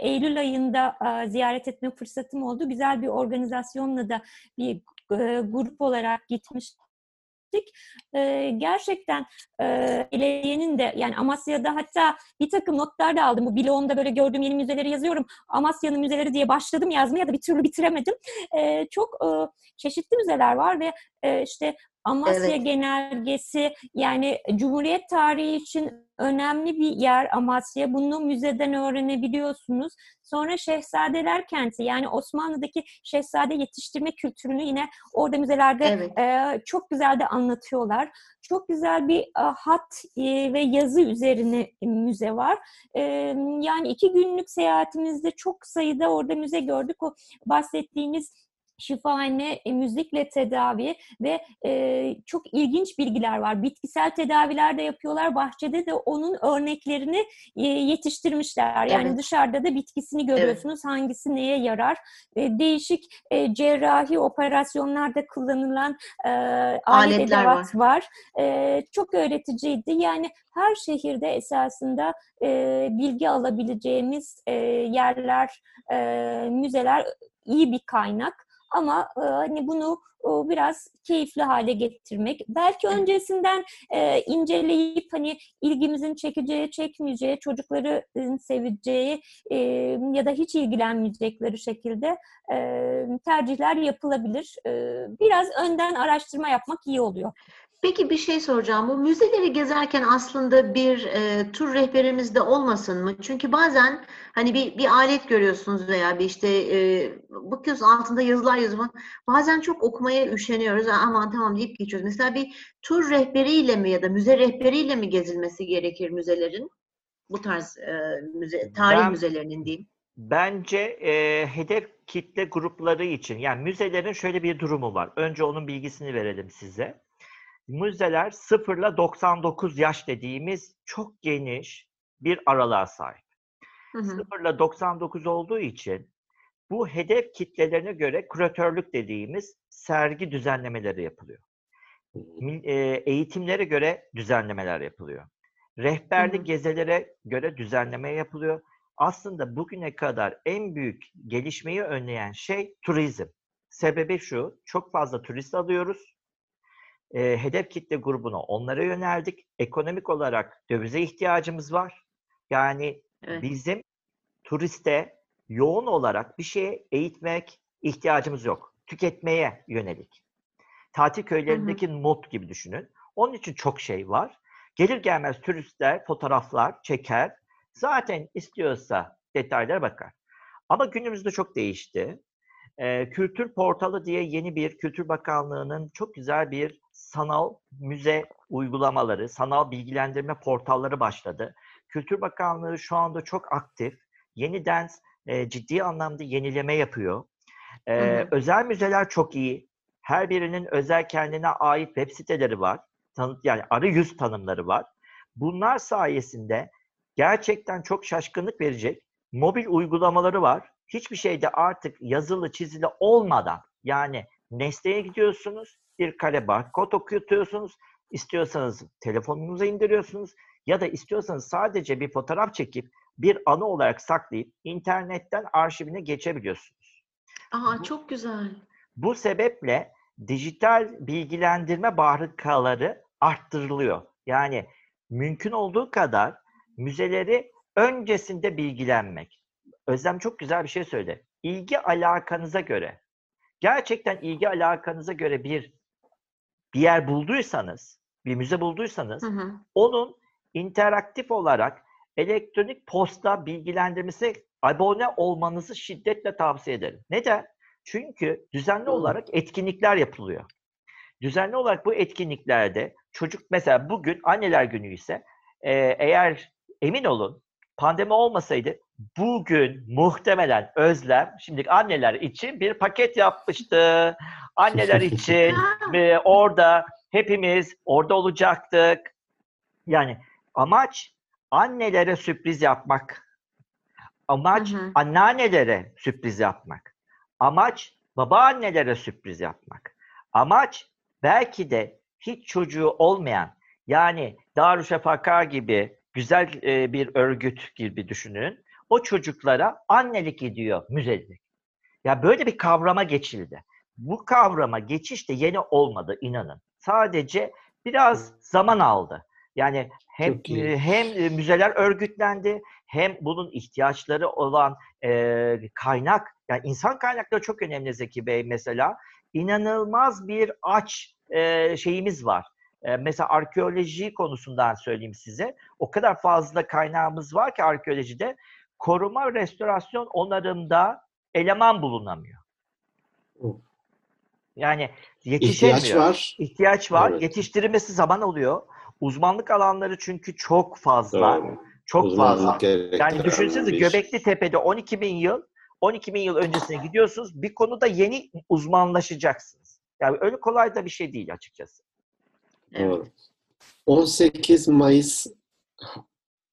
Speaker 4: Eylül ayında e, ziyaret etme fırsatım oldu. Güzel bir organizasyonla da bir e, grup olarak gitmiştik. E, gerçekten e, de yani Amasya'da hatta bir takım notlar da aldım. Bu bloğumda böyle gördüğüm yeni müzeleri yazıyorum. Amasya'nın müzeleri diye başladım yazmaya da bir türlü bitiremedim. E, çok e, çeşitli müzeler var ve e, işte Amasya
Speaker 1: Evet.
Speaker 4: Genelgesi yani Cumhuriyet tarihi için önemli bir yer Amasya. Bunu müzeden öğrenebiliyorsunuz. Sonra Şehzadeler Kenti yani Osmanlı'daki şehzade yetiştirme kültürünü yine orada müzelerde
Speaker 1: Evet.
Speaker 4: e, çok güzel de anlatıyorlar. Çok güzel bir e, hat e, ve yazı üzerine müze var. E, yani iki günlük seyahatimizde çok sayıda orada müze gördük. O bahsettiğimiz şifahane, e, müzikle tedavi ve e, çok ilginç bilgiler var. Bitkisel tedaviler de yapıyorlar. Bahçede de onun örneklerini e, yetiştirmişler. Yani
Speaker 1: Evet.
Speaker 4: dışarıda da bitkisini görüyorsunuz. Hangisi neye yarar? E, değişik e, cerrahi operasyonlarda kullanılan e, alet
Speaker 1: Aletler
Speaker 4: edevat var. E, çok öğreticiydi. Yani her şehirde esasında e, bilgi alabileceğimiz e, yerler, e, müzeler iyi bir kaynak. Ama e, hani bunu e, biraz keyifli hale getirmek. Belki öncesinden e, inceleyip hani ilgimizin çekeceği, çekmeyeceği, çocukların seveceği e, ya da hiç ilgilenmeyecekleri şekilde e, tercihler yapılabilir. E, biraz önden araştırma yapmak iyi oluyor.
Speaker 1: Peki bir şey soracağım. Bu müzeleri gezerken aslında bir e, tur rehberimiz de olmasın mı? Çünkü bazen hani bir, bir alet görüyorsunuz veya bir işte e, bakıyorsun altında yazılar yazıyor. Bazen çok okumaya üşeniyoruz. Aman tamam deyip geçiyoruz. Mesela bir tur rehberiyle mi ya da müze rehberiyle mi gezilmesi gerekir müzelerin? Bu tarz e, müze, tarih
Speaker 3: Ben-
Speaker 1: müzelerinin diyeyim.
Speaker 3: Bence e, hedef kitle grupları için yani müzelerin şöyle bir durumu var. Önce onun bilgisini verelim size. Müzeler 0 ile 99 yaş dediğimiz çok geniş bir aralığa sahip.
Speaker 1: Hı hı.
Speaker 3: 0 ile 99 olduğu için bu hedef kitlelerine göre küratörlük dediğimiz sergi düzenlemeleri yapılıyor. E, Eğitimlere göre düzenlemeler yapılıyor. Rehberli gezilere göre düzenleme yapılıyor. Aslında bugüne kadar en büyük gelişmeyi önleyen şey turizm. Sebebi şu, çok fazla turist alıyoruz. E, hedef kitle grubuna onlara yöneldik. Ekonomik olarak dövize ihtiyacımız var. Yani
Speaker 1: Evet.
Speaker 3: bizim turiste yoğun olarak bir şeye eğitmek ihtiyacımız yok. Tüketmeye yönelik. Tatil köylerindeki mod gibi düşünün. Onun için çok şey var. Gelir gelmez turistler fotoğraflar çeker. Zaten istiyorsa detaylara bakar. Ama günümüzde çok değişti. Ee, Kültür Portalı diye yeni bir Kültür Bakanlığı'nın çok güzel bir sanal müze uygulamaları, sanal bilgilendirme portalları başladı. Kültür Bakanlığı şu anda çok aktif. Yeniden e, ciddi anlamda yenileme yapıyor. Ee,
Speaker 1: Hı hı.
Speaker 3: Özel müzeler çok iyi. Her birinin özel kendine ait web siteleri var. Tanıt, yani arı yüz tanımları var. Bunlar sayesinde gerçekten çok şaşkınlık verecek mobil uygulamaları var. Hiçbir şeyde artık yazılı çizili olmadan yani Nesne'ye gidiyorsunuz, bir kare barkod okutuyorsunuz, istiyorsanız telefonunuza indiriyorsunuz ya da istiyorsanız sadece bir fotoğraf çekip bir anı olarak saklayıp internetten arşivine geçebiliyorsunuz.
Speaker 1: Aa çok güzel.
Speaker 3: Bu sebeple dijital bilgilendirme barikaları arttırılıyor. Yani mümkün olduğu kadar müzeleri öncesinde bilgilenmek. Özlem çok güzel bir şey söyledi. İlgi alakanıza göre, gerçekten ilgi alakanıza göre bir bir yer bulduysanız, bir müze bulduysanız,
Speaker 1: Hı hı.
Speaker 3: onun interaktif olarak elektronik posta bilgilendirmesi abone olmanızı şiddetle tavsiye ederim. Neden? Çünkü düzenli
Speaker 2: Hı.
Speaker 3: olarak etkinlikler yapılıyor. Düzenli olarak bu etkinliklerde çocuk mesela bugün anneler günü ise eğer emin olun pandemi olmasaydı bugün muhtemelen Özlem şimdi anneler için bir paket yapmıştı. Anneler için ve orada hepimiz orada olacaktık. Yani amaç annelere sürpriz yapmak. Amaç
Speaker 1: Hı hı.
Speaker 3: anneannelere sürpriz yapmak. Amaç babaannelere sürpriz yapmak. Amaç belki de hiç çocuğu olmayan yani Darüşşafaka gibi güzel e, bir örgüt gibi düşünün. O çocuklara annelik ediyor müzelik. Ya böyle bir kavrama geçildi. Bu kavrama geçiş de yeni olmadı inanın. Sadece biraz zaman aldı. Yani hem e, hem e, müzeler örgütlendi hem bunun ihtiyaçları olan e, kaynak yani insan kaynakları çok önemli Zeki Bey mesela inanılmaz bir aç e, şeyimiz var. E, mesela arkeoloji konusundan söyleyeyim size. O kadar fazla kaynağımız var ki arkeolojide koruma, restorasyon, onarımda eleman bulunamıyor.
Speaker 2: Of.
Speaker 3: Yani yetişemiyor.
Speaker 2: İhtiyaç var.
Speaker 3: İhtiyaç var.
Speaker 2: Evet.
Speaker 3: Yetiştirilmesi zaman alıyor. Uzmanlık alanları çünkü çok fazla.
Speaker 2: Doğru.
Speaker 3: Çok
Speaker 2: Uzmanlık
Speaker 3: fazla. Yani düşünsenize. Göbekli Tepe'de 12 bin yıl 12 bin yıl öncesine gidiyorsunuz. Bir konuda yeni uzmanlaşacaksınız. Yani öyle kolay da bir şey değil açıkçası.
Speaker 1: Evet.
Speaker 2: Doğru. 18 Mayıs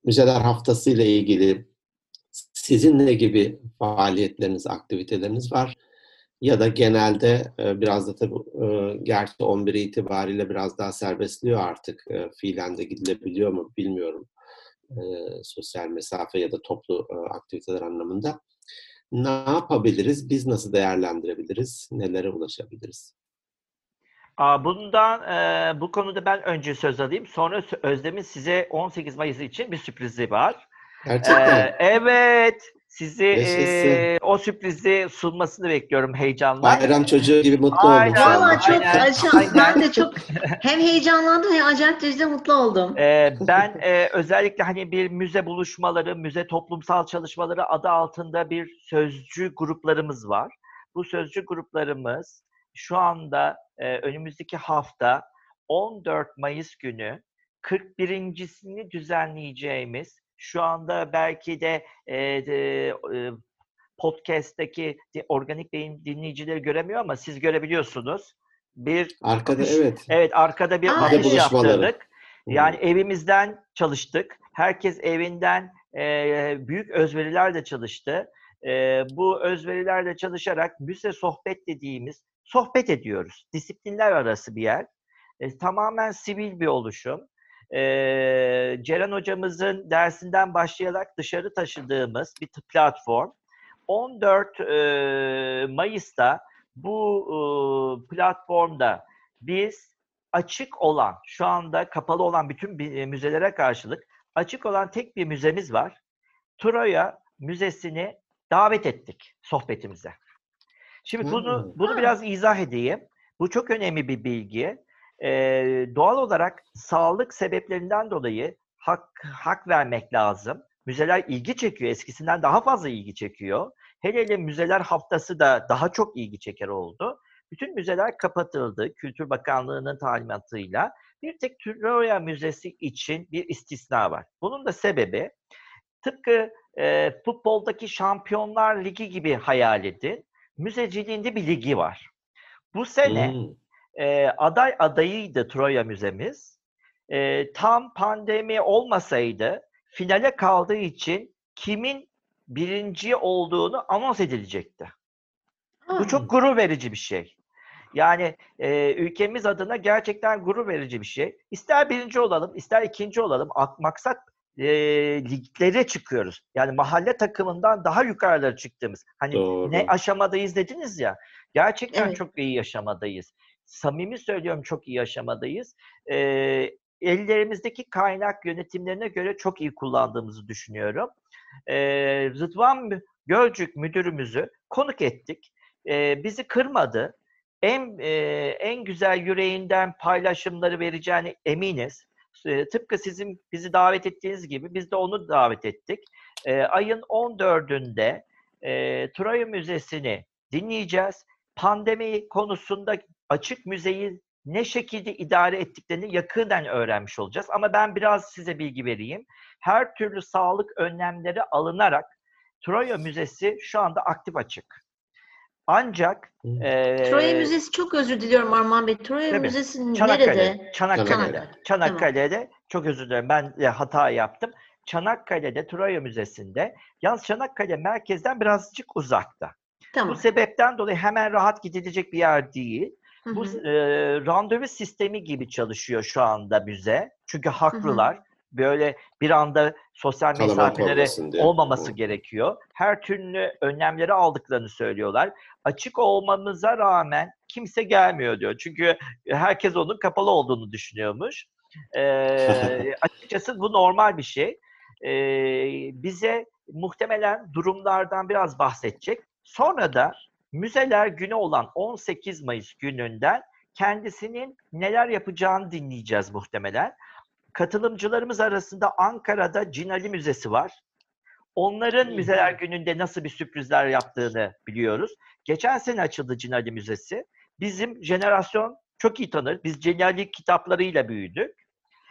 Speaker 2: Müzeler Haftası ile ilgili sizin ne gibi faaliyetleriniz, aktiviteleriniz var? Ya da genelde e, biraz da tabii e, gerçi 11 itibariyle biraz daha serbestliyor artık. E, Fiilen de gidilebiliyor mu bilmiyorum. Sosyal mesafe ya da toplu aktiviteler anlamında. Ne yapabiliriz? Biz nasıl değerlendirebiliriz? Nelere ulaşabiliriz?
Speaker 3: Bundan bu konuda ben önce söz alayım. Sonra Özlem'in size 18 Mayıs için bir sürprizi var.
Speaker 2: Gerçekten.
Speaker 3: Ee, evet. Sizi
Speaker 2: Yaşasın.
Speaker 3: e, o sürprizi sunmasını bekliyorum heyecanla.
Speaker 2: Bayram çocuğu gibi mutlu
Speaker 3: Aynen.
Speaker 2: oldum.
Speaker 1: Vallahi çok
Speaker 3: aynen.
Speaker 1: ben de çok hem heyecanlandım hem acayip derecede mutlu oldum.
Speaker 3: Ee, ben e, özellikle hani bir müze buluşmaları, müze toplumsal çalışmaları adı altında bir sözcü gruplarımız var. Bu sözcü gruplarımız şu anda e, önümüzdeki hafta 14 Mayıs günü 41.sini düzenleyeceğimiz şu anda belki de, e, de e, podcast'teki organik beyin dinleyicileri göremiyor ama siz görebiliyorsunuz. Bir
Speaker 2: Arkada
Speaker 3: Afiş-
Speaker 2: evet.
Speaker 3: Evet arkada bir
Speaker 1: Aa.
Speaker 2: Buluşmaları.
Speaker 3: yaptırdık. Yani evimizden çalıştık. Herkes evinden e, büyük özverilerle çalıştı. E, bu özverilerle çalışarak müze sohbet dediğimiz sohbet ediyoruz. Disiplinler arası bir yer. E, tamamen sivil bir oluşum. E, Ceren hocamızın dersinden başlayarak dışarı taşıdığımız bir platform. 14 e, Mayıs'ta bu e, platformda biz açık olan, şu anda kapalı olan bütün e, müzelere karşılık açık olan tek bir müzemiz var. Troya Müzesi'ni davet ettik sohbetimize. Şimdi bunu
Speaker 2: Hmm.
Speaker 3: bunu biraz izah edeyim. Bu çok önemli bir bilgi. Ee, doğal olarak sağlık sebeplerinden dolayı hak hak vermek lazım. Müzeler ilgi çekiyor. Eskisinden daha fazla ilgi çekiyor. Hele hele müzeler haftası da daha çok ilgi çeker oldu. Bütün müzeler kapatıldı Kültür Bakanlığı'nın talimatıyla. Bir tek Troya Müzesi için bir istisna var. Bunun da sebebi tıpkı e, futboldaki Şampiyonlar Ligi gibi hayal edin. Müzeciliğinde bir ligi var. Bu sene
Speaker 2: Hmm.
Speaker 3: E, aday adayıydı Troya Müzemiz. E, tam pandemi olmasaydı finale kaldığı için kimin birinci olduğunu anons edilecekti.
Speaker 1: Ha.
Speaker 3: Bu çok gurur verici bir şey. Yani e, ülkemiz adına gerçekten gurur verici bir şey. İster birinci olalım, ister ikinci olalım. Ak- Maksat e, liglere çıkıyoruz. Yani mahalle takımından daha yukarılara çıktığımız. Hani
Speaker 2: Doğru.
Speaker 3: ne aşamadayız dediniz ya. Gerçekten
Speaker 1: Evet.
Speaker 3: çok iyi yaşamadayız. Samimi söylüyorum çok iyi yaşamadayız. E, ellerimizdeki kaynak yönetimlerine göre çok iyi kullandığımızı düşünüyorum. E, Rıdvan Gölcük müdürümüzü konuk ettik. E, bizi kırmadı. En e, en güzel yüreğinden paylaşımları vereceğine eminiz. E, tıpkı sizin bizi davet ettiğiniz gibi biz de onu davet ettik. E, ayın 14'ünde e, Troya Müzesi'ni dinleyeceğiz. Pandemi konusunda açık müzeyi ne şekilde idare ettiklerini yakından öğrenmiş olacağız. Ama ben biraz size bilgi vereyim. Her türlü sağlık önlemleri alınarak Troya Müzesi şu anda aktif açık. Ancak e,
Speaker 1: Troya Müzesi çok özür diliyorum Arman Bey. Troya
Speaker 3: Tabii.
Speaker 1: Müzesi
Speaker 3: Çanakkale,
Speaker 1: nerede?
Speaker 3: Çanakkale'de.
Speaker 2: Çanakkale.
Speaker 3: Çanakkale'de çok özür dilerim ben e, hata yaptım. Çanakkale'de Troya Müzesi'nde. Yalnız Çanakkale merkezden birazcık uzakta.
Speaker 1: Tamam.
Speaker 3: Bu sebepten dolayı hemen rahat gidilecek bir yer değil.
Speaker 1: Hı
Speaker 3: Bu e, randevu sistemi gibi çalışıyor şu anda müze. Çünkü haklılar. Böyle bir anda sosyal
Speaker 2: Kalabalık diye.
Speaker 3: olmaması
Speaker 2: Hı.
Speaker 3: gerekiyor. Her türlü önlemleri aldıklarını söylüyorlar. Açık olmamıza rağmen kimse gelmiyor diyor. Çünkü herkes onun kapalı olduğunu düşünüyormuş. Ee, açıkçası bu normal bir şey. Ee, bize muhtemelen durumlardan biraz bahsedecek. Sonra da müzeler günü olan 18 Mayıs gününden kendisinin neler yapacağını dinleyeceğiz muhtemelen. Katılımcılarımız arasında Ankara'da Cinali Müzesi var. Onların müzeler gününde nasıl bir sürprizler yaptığını biliyoruz. Geçen sene açıldı Cinali Müzesi. Bizim jenerasyon çok iyi tanır. Biz Cinali kitaplarıyla büyüdük.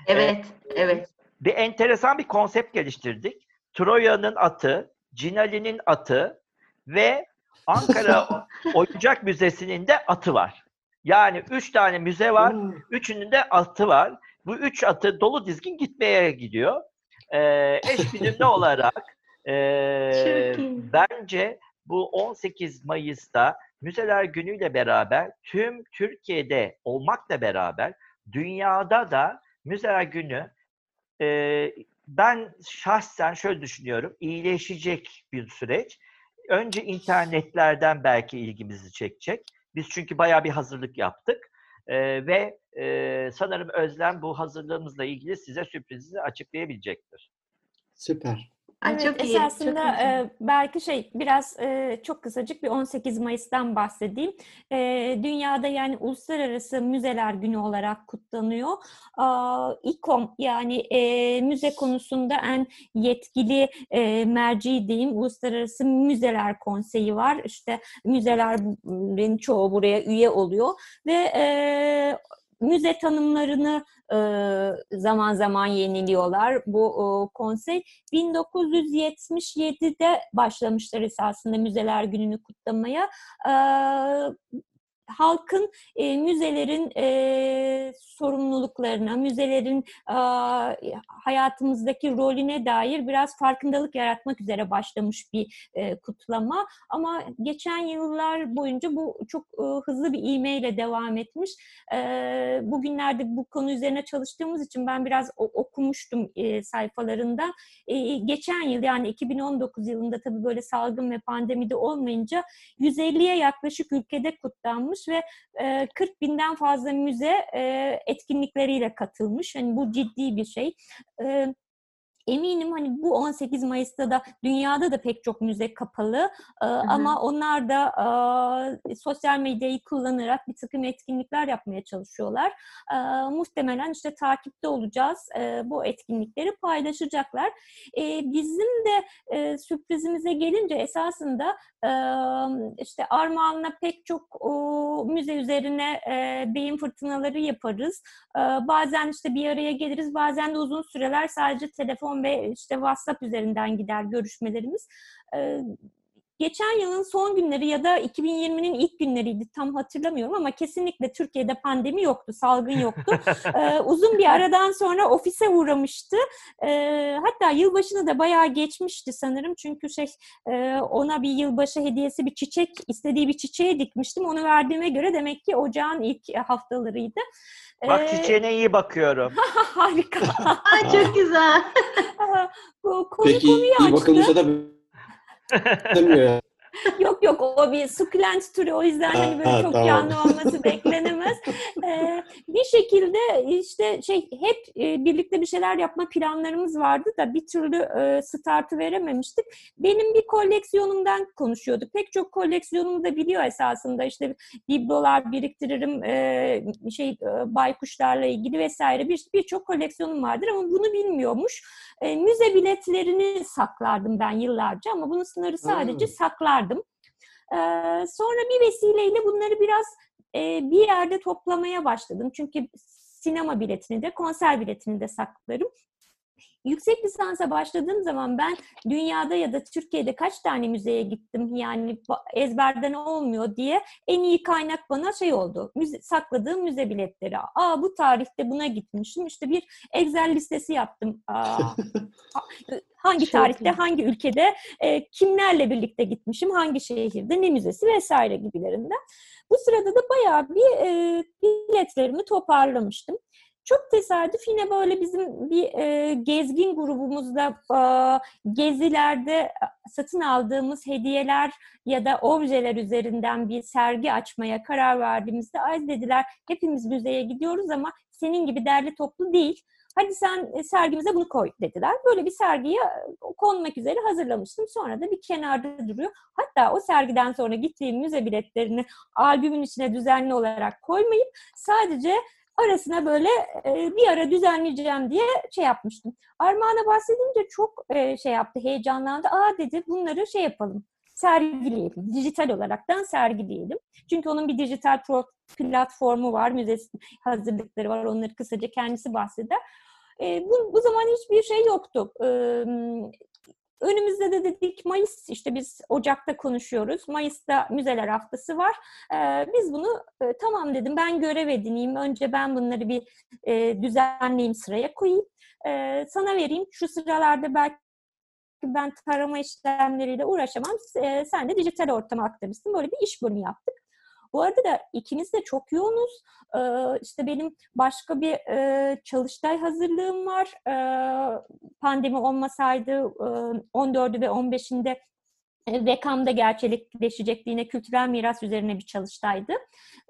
Speaker 1: Evet, evet.
Speaker 3: Bir enteresan bir konsept geliştirdik. Troya'nın atı, Cinali'nin atı ve Ankara Oyuncak Müzesi'nin de atı var. Yani üç tane müze var.
Speaker 2: Hmm.
Speaker 3: Üçünün de atı var. Bu üç atı dolu dizgin gitmeye gidiyor. Ee, eş güdümlü olarak
Speaker 1: iyi.
Speaker 3: bence bu 18 Mayıs'ta Müzeler Günü'yle beraber tüm Türkiye'de olmakla beraber dünyada da Müzeler Günü ee, ben şahsen şöyle düşünüyorum. iyileşecek bir süreç. Önce internetlerden belki ilgimizi çekecek. Biz çünkü bayağı bir hazırlık yaptık. Ee, ve e, sanırım Özlem bu hazırlığımızla ilgili size sürprizini açıklayabilecektir.
Speaker 2: Süper.
Speaker 1: Ay,
Speaker 4: Evet,
Speaker 1: çok iyi, çok
Speaker 4: esasında
Speaker 1: iyi.
Speaker 4: e, belki şey biraz e, çok kısacık bir 18 Mayıs'tan bahsedeyim. E, dünyada yani Uluslararası Müzeler Günü olarak kutlanıyor. Aa, İKOM yani e, müze konusunda en yetkili e, merci diyeyim Uluslararası Müzeler Konseyi var. İşte müzelerin çoğu buraya üye oluyor ve e, müze tanımlarını e, zaman zaman yeniliyorlar bu e, konsey. 1977'de başlamışlar esasında Müzeler Günü'nü kutlamaya. Ee, halkın e, müzelerin e, sorumluluklarına, müzelerin e, hayatımızdaki rolüne dair biraz farkındalık yaratmak üzere başlamış bir e, kutlama. Ama geçen yıllar boyunca bu çok e, hızlı bir ivmeyle devam etmiş. E, bugünlerde bu konu üzerine çalıştığımız için ben biraz okumuştum e, sayfalarında. E, geçen yıl yani 2019 yılında tabii böyle salgın ve pandemide olmayınca 150'ye yaklaşık ülkede kutlanmış. Yapılmış ve e, 40 binden fazla müze e, etkinlikleriyle katılmış. Yani bu ciddi bir şey. E, Eminim hani bu 18 Mayıs'ta da dünyada da pek çok müze kapalı e, ama onlar da e, sosyal medyayı kullanarak bir takım etkinlikler yapmaya çalışıyorlar. E, muhtemelen işte takipte olacağız. E, bu etkinlikleri paylaşacaklar. E, bizim de e, sürprizimize gelince esasında e, işte Armağan'la pek çok o, müze üzerine e, beyin fırtınaları yaparız. E, bazen işte bir araya geliriz, bazen de uzun süreler sadece telefon ve işte WhatsApp üzerinden gider görüşmelerimiz. Geçen yılın son günleri ya da 2020'nin ilk günleriydi tam hatırlamıyorum ama kesinlikle Türkiye'de pandemi yoktu, salgın yoktu. ee, uzun bir aradan sonra ofise uğramıştı. Ee, hatta yılbaşını da bayağı geçmişti sanırım çünkü şey e, ona bir yılbaşı hediyesi bir çiçek, istediği bir çiçeğe dikmiştim. Onu verdiğime göre demek ki ocağın ilk haftalarıydı.
Speaker 3: Bak çiçeğine iyi bakıyorum.
Speaker 4: Harika.
Speaker 1: Ay çok güzel.
Speaker 4: Bu konu
Speaker 2: Peki
Speaker 4: konuyu
Speaker 2: iyi
Speaker 4: açtı.
Speaker 2: bakılmışsa da demiyor ya.
Speaker 4: Yok yok o bir sukulent türü o yüzden hani böyle
Speaker 2: Ha,
Speaker 4: çok
Speaker 2: tamam.
Speaker 4: canlı olması beklenemez. Ee, bir şekilde işte şey hep e, birlikte bir şeyler yapma planlarımız vardı da bir türlü e, startı verememiştik. Benim bir koleksiyonumdan konuşuyorduk. Pek çok koleksiyonumu da biliyor esasında işte biblolar biriktiririm e, şey e, baykuşlarla ilgili vesaire bir birçok koleksiyonum vardır ama bunu bilmiyormuş. E, müze biletlerini saklardım ben yıllarca ama bunun sınırı sadece
Speaker 2: Hmm.
Speaker 4: Saklardım. E, sonra bir vesileyle bunları biraz e, bir yerde toplamaya başladım. Çünkü sinema biletini de konser biletini de saklarım. Yüksek lisansa başladığım zaman ben dünyada ya da Türkiye'de kaç tane müzeye gittim yani ezberden olmuyor diye en iyi kaynak bana şey oldu. Müze, sakladığım müze biletleri. Aa bu tarihte buna gitmişim. İşte bir Excel listesi yaptım. Aa, hangi
Speaker 1: Çok
Speaker 4: tarihte, hangi ülkede, e, kimlerle birlikte gitmişim, hangi şehirde, ne müzesi vesaire gibilerinden. Bu sırada da bayağı bir e, biletlerimi toparlamıştım. Çok tesadüf yine böyle bizim bir e, gezgin grubumuzda e, gezilerde satın aldığımız hediyeler ya da objeler üzerinden bir sergi açmaya karar verdiğimizde ay dediler hepimiz müzeye gidiyoruz ama senin gibi derli toplu değil. Hadi sen e, sergimize bunu koy dediler. Böyle bir sergiye e, konmak üzere hazırlamıştım. Sonra da bir kenarda duruyor. Hatta o sergiden sonra gittiğim müze biletlerini albümün içine düzenli olarak koymayıp sadece arasına böyle e, bir ara düzenleyeceğim diye şey yapmıştım. Armağan'a bahsedince çok e, şey yaptı, heyecanlandı. Aa dedi bunları şey yapalım, sergileyelim. Dijital olaraktan sergileyelim. Çünkü onun bir dijital platformu var, müze hazırlıkları var. Onları kısaca kendisi bahseder. E, bu, bu zaman hiçbir şey yoktu. E, önümüzde de dedik Mayıs işte biz Ocak'ta konuşuyoruz. Mayıs'ta müzeler haftası var. E, biz bunu e, tamam dedim ben görev edineyim. Önce ben bunları bir e, düzenleyeyim sıraya koyayım. E, sana vereyim. Şu sıralarda belki ben tarama işlemleriyle uğraşamam. E, sen de dijital ortama aktarırsın. Böyle bir iş bölümü yaptık. Bu arada da ikimiz de çok yoğunuz. Ee, işte benim başka bir e, çalıştay hazırlığım var. Ee, pandemi olmasaydı e, 14'ü ve 15'inde e, Rekam'da gerçekleşecekti yine kültürel miras üzerine bir çalıştaydı.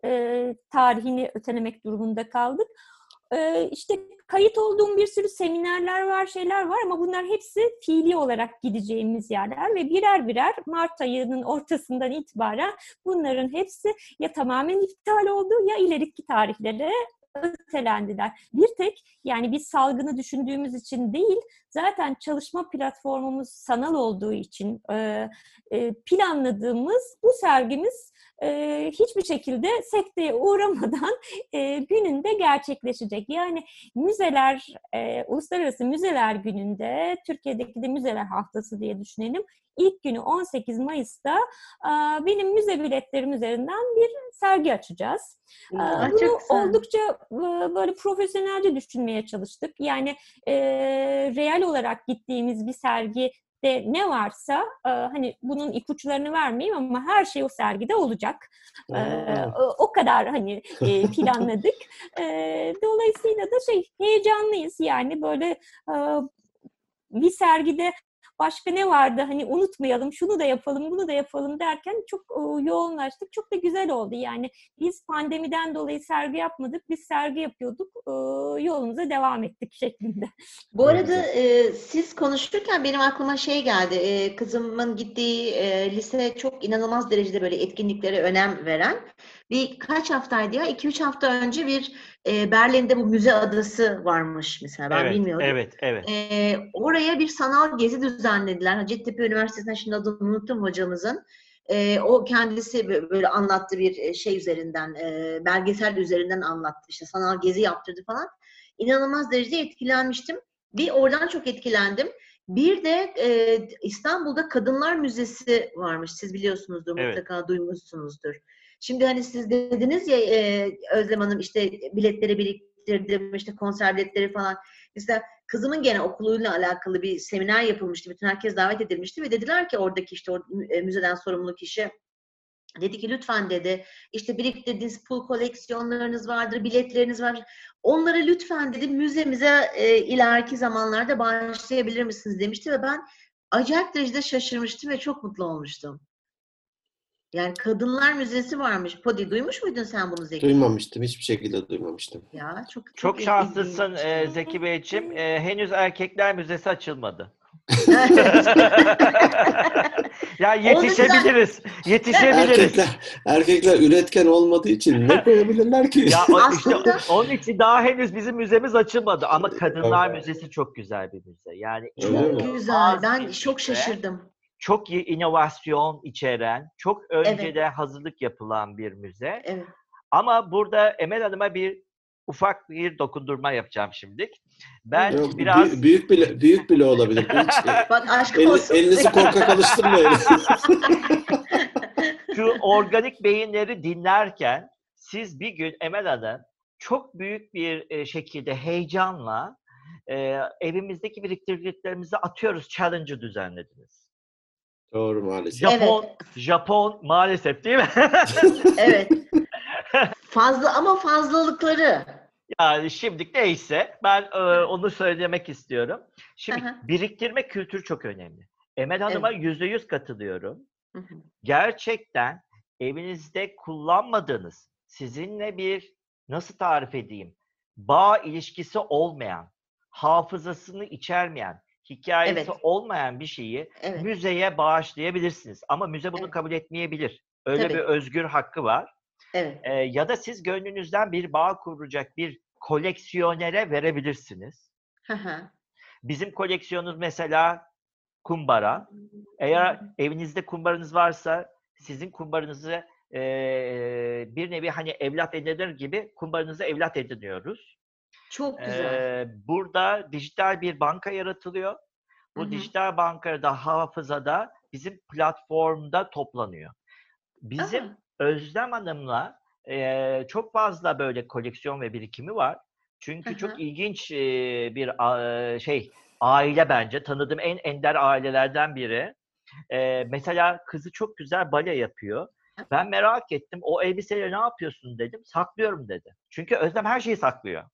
Speaker 4: Ee, tarihini ötelemek durumunda kaldık. Ee, işte kayıt olduğum bir sürü seminerler var, şeyler var ama bunlar hepsi fiili olarak gideceğimiz yerler ve birer birer Mart ayının ortasından itibaren bunların hepsi ya tamamen iptal oldu ya ileriki tarihlere ötelendiler. Bir tek yani biz salgını düşündüğümüz için değil, zaten çalışma platformumuz sanal olduğu için e, e, planladığımız bu sergimiz e, hiçbir şekilde sekteye uğramadan e, gününde gerçekleşecek. Yani müzeler, e, Uluslararası Müzeler Günü'nde, Türkiye'deki de Müzeler Haftası diye düşünelim. İlk günü 18 Mayıs'ta e, benim müze biletlerim üzerinden bir sergi açacağız. E,
Speaker 1: Aa,
Speaker 4: bunu oldukça e, böyle profesyonelce düşünmeye çalıştık. Yani e, real olarak gittiğimiz bir sergi de ne varsa e, hani bunun ipuçlarını vermeyeyim ama her şey o sergide olacak. E, o kadar hani e, planladık. E, dolayısıyla da şey heyecanlıyız yani böyle e, bir sergide başka ne vardı hani unutmayalım şunu da yapalım bunu da yapalım derken çok yoğunlaştık. Çok da güzel oldu yani biz pandemiden dolayı sergi yapmadık biz sergi yapıyorduk yolumuza devam ettik şeklinde.
Speaker 1: Bu arada e, siz konuşurken benim aklıma şey geldi. E, kızımın gittiği e, lise çok inanılmaz derecede böyle etkinliklere önem veren. Birkaç haftaydı ya, 2-3 hafta önce bir e, Berlin'de bu müze adası varmış mesela. Ben
Speaker 3: evet,
Speaker 1: bilmiyordum.
Speaker 3: evet, evet.
Speaker 1: E, oraya bir sanal gezi düzenlediler. Hacettepe Üniversitesi'nden şimdi adını unuttum hocamızın. E, o kendisi bö- böyle anlattı bir e, şey üzerinden, e, belgesel üzerinden anlattı. İşte sanal gezi yaptırdı falan. İnanılmaz derecede etkilenmiştim. Bir oradan çok etkilendim. Bir de e, İstanbul'da Kadınlar Müzesi varmış. Siz biliyorsunuzdur,
Speaker 3: Evet.
Speaker 1: mutlaka duymuşsunuzdur. Şimdi hani siz dediniz ya e, Özlem Hanım işte biletleri biriktirdim, işte konser biletleri falan. Mesela kızımın gene okuluyla alakalı bir seminer yapılmıştı. Bütün herkes davet edilmişti ve dediler ki oradaki işte o e, müzeden sorumlu kişi dedi ki lütfen dedi işte biriktirdiğiniz pul koleksiyonlarınız vardır, biletleriniz var. Onları lütfen dedi müzemize e, ileriki zamanlarda bağışlayabilir misiniz demişti ve ben acayip derecede şaşırmıştım ve çok mutlu olmuştum. Yani Kadınlar Müzesi varmış. Podi duymuş muydun sen bunu Zeki?
Speaker 2: Duymamıştım. Hiçbir şekilde duymamıştım.
Speaker 1: Ya çok
Speaker 3: Çok
Speaker 1: il-
Speaker 3: şanslısın
Speaker 1: ilginç.
Speaker 3: e, Zeki Beyciğim. E, henüz erkekler müzesi açılmadı. Ya yetişebiliriz. Yetişebiliriz.
Speaker 2: Erkekler, erkekler üretken olmadığı için ne koyabilirler ki?
Speaker 3: Ya o, işte onun için daha henüz bizim müzemiz açılmadı ama Kadınlar
Speaker 2: Evet.
Speaker 3: Müzesi çok güzel bir müze. Yani?
Speaker 1: Çok güzel. Ben çok şaşırdım.
Speaker 3: Çok iyi inovasyon içeren, çok öncede hazırlık yapılan bir müze.
Speaker 1: Evet.
Speaker 3: Ama burada Emel Hanım'a bir ufak bir dokundurma yapacağım şimdi. Ben
Speaker 2: Yok,
Speaker 3: biraz
Speaker 2: büyük, büyük bile büyük bile olabilir. Hiç,
Speaker 1: Bak aşk
Speaker 2: el-
Speaker 1: olsun.
Speaker 2: elinizi korkak alıştırmayın.
Speaker 3: şu organik beyinleri dinlerken siz bir gün Emel Hanım çok büyük bir e, şekilde heyecanla e, evimizdeki biriktirdiklerimizi atıyoruz challenge'ı düzenlediniz.
Speaker 2: Doğru maalesef.
Speaker 3: Japon Japon maalesef değil mi?
Speaker 1: Evet. Fazla ama fazlalıkları.
Speaker 3: yani şimdi neyse ben e, onu söylemek istiyorum. Şimdi
Speaker 1: hı.
Speaker 3: biriktirme kültürü çok önemli. Emel Hanım'a yüzde yüz katılıyorum.
Speaker 1: Hı hı.
Speaker 3: gerçekten evinizde kullanmadığınız, sizinle bir nasıl tarif edeyim, bağ ilişkisi olmayan, hafızasını içermeyen, hikayesi
Speaker 1: Evet.
Speaker 3: olmayan bir şeyi
Speaker 1: Evet.
Speaker 3: müzeye bağışlayabilirsiniz. Ama müze bunu
Speaker 1: Evet.
Speaker 3: kabul etmeyebilir. Öyle
Speaker 1: Tabii.
Speaker 3: bir özgür hakkı var.
Speaker 1: Evet.
Speaker 3: Ee, ya da siz gönlünüzden bir bağ kuracak bir koleksiyonere verebilirsiniz.
Speaker 1: Hı hı.
Speaker 3: Bizim koleksiyonumuz mesela kumbara. Eğer evinizde kumbaranız varsa sizin kumbaranızı eee, bir nevi hani evlat edinir gibi kumbaranızı evlat ediniyoruz.
Speaker 1: Çok güzel.
Speaker 3: Eee, burada dijital bir banka yaratılıyor. Bu
Speaker 1: Hı hı.
Speaker 3: dijital bankada hafızada bizim platformda toplanıyor. Bizim
Speaker 1: Aa,
Speaker 3: Özlem Hanım'la eee, çok fazla böyle koleksiyon ve birikimi var. Çünkü
Speaker 1: Hı hı.
Speaker 3: çok ilginç eee, bir a- şey aile bence. Tanıdığım en ender ailelerden biri. Eee, mesela kızı çok güzel bale yapıyor. Ben merak ettim. O elbiseleri ne yapıyorsun dedim. Saklıyorum dedi. Çünkü Özlem her şeyi saklıyor.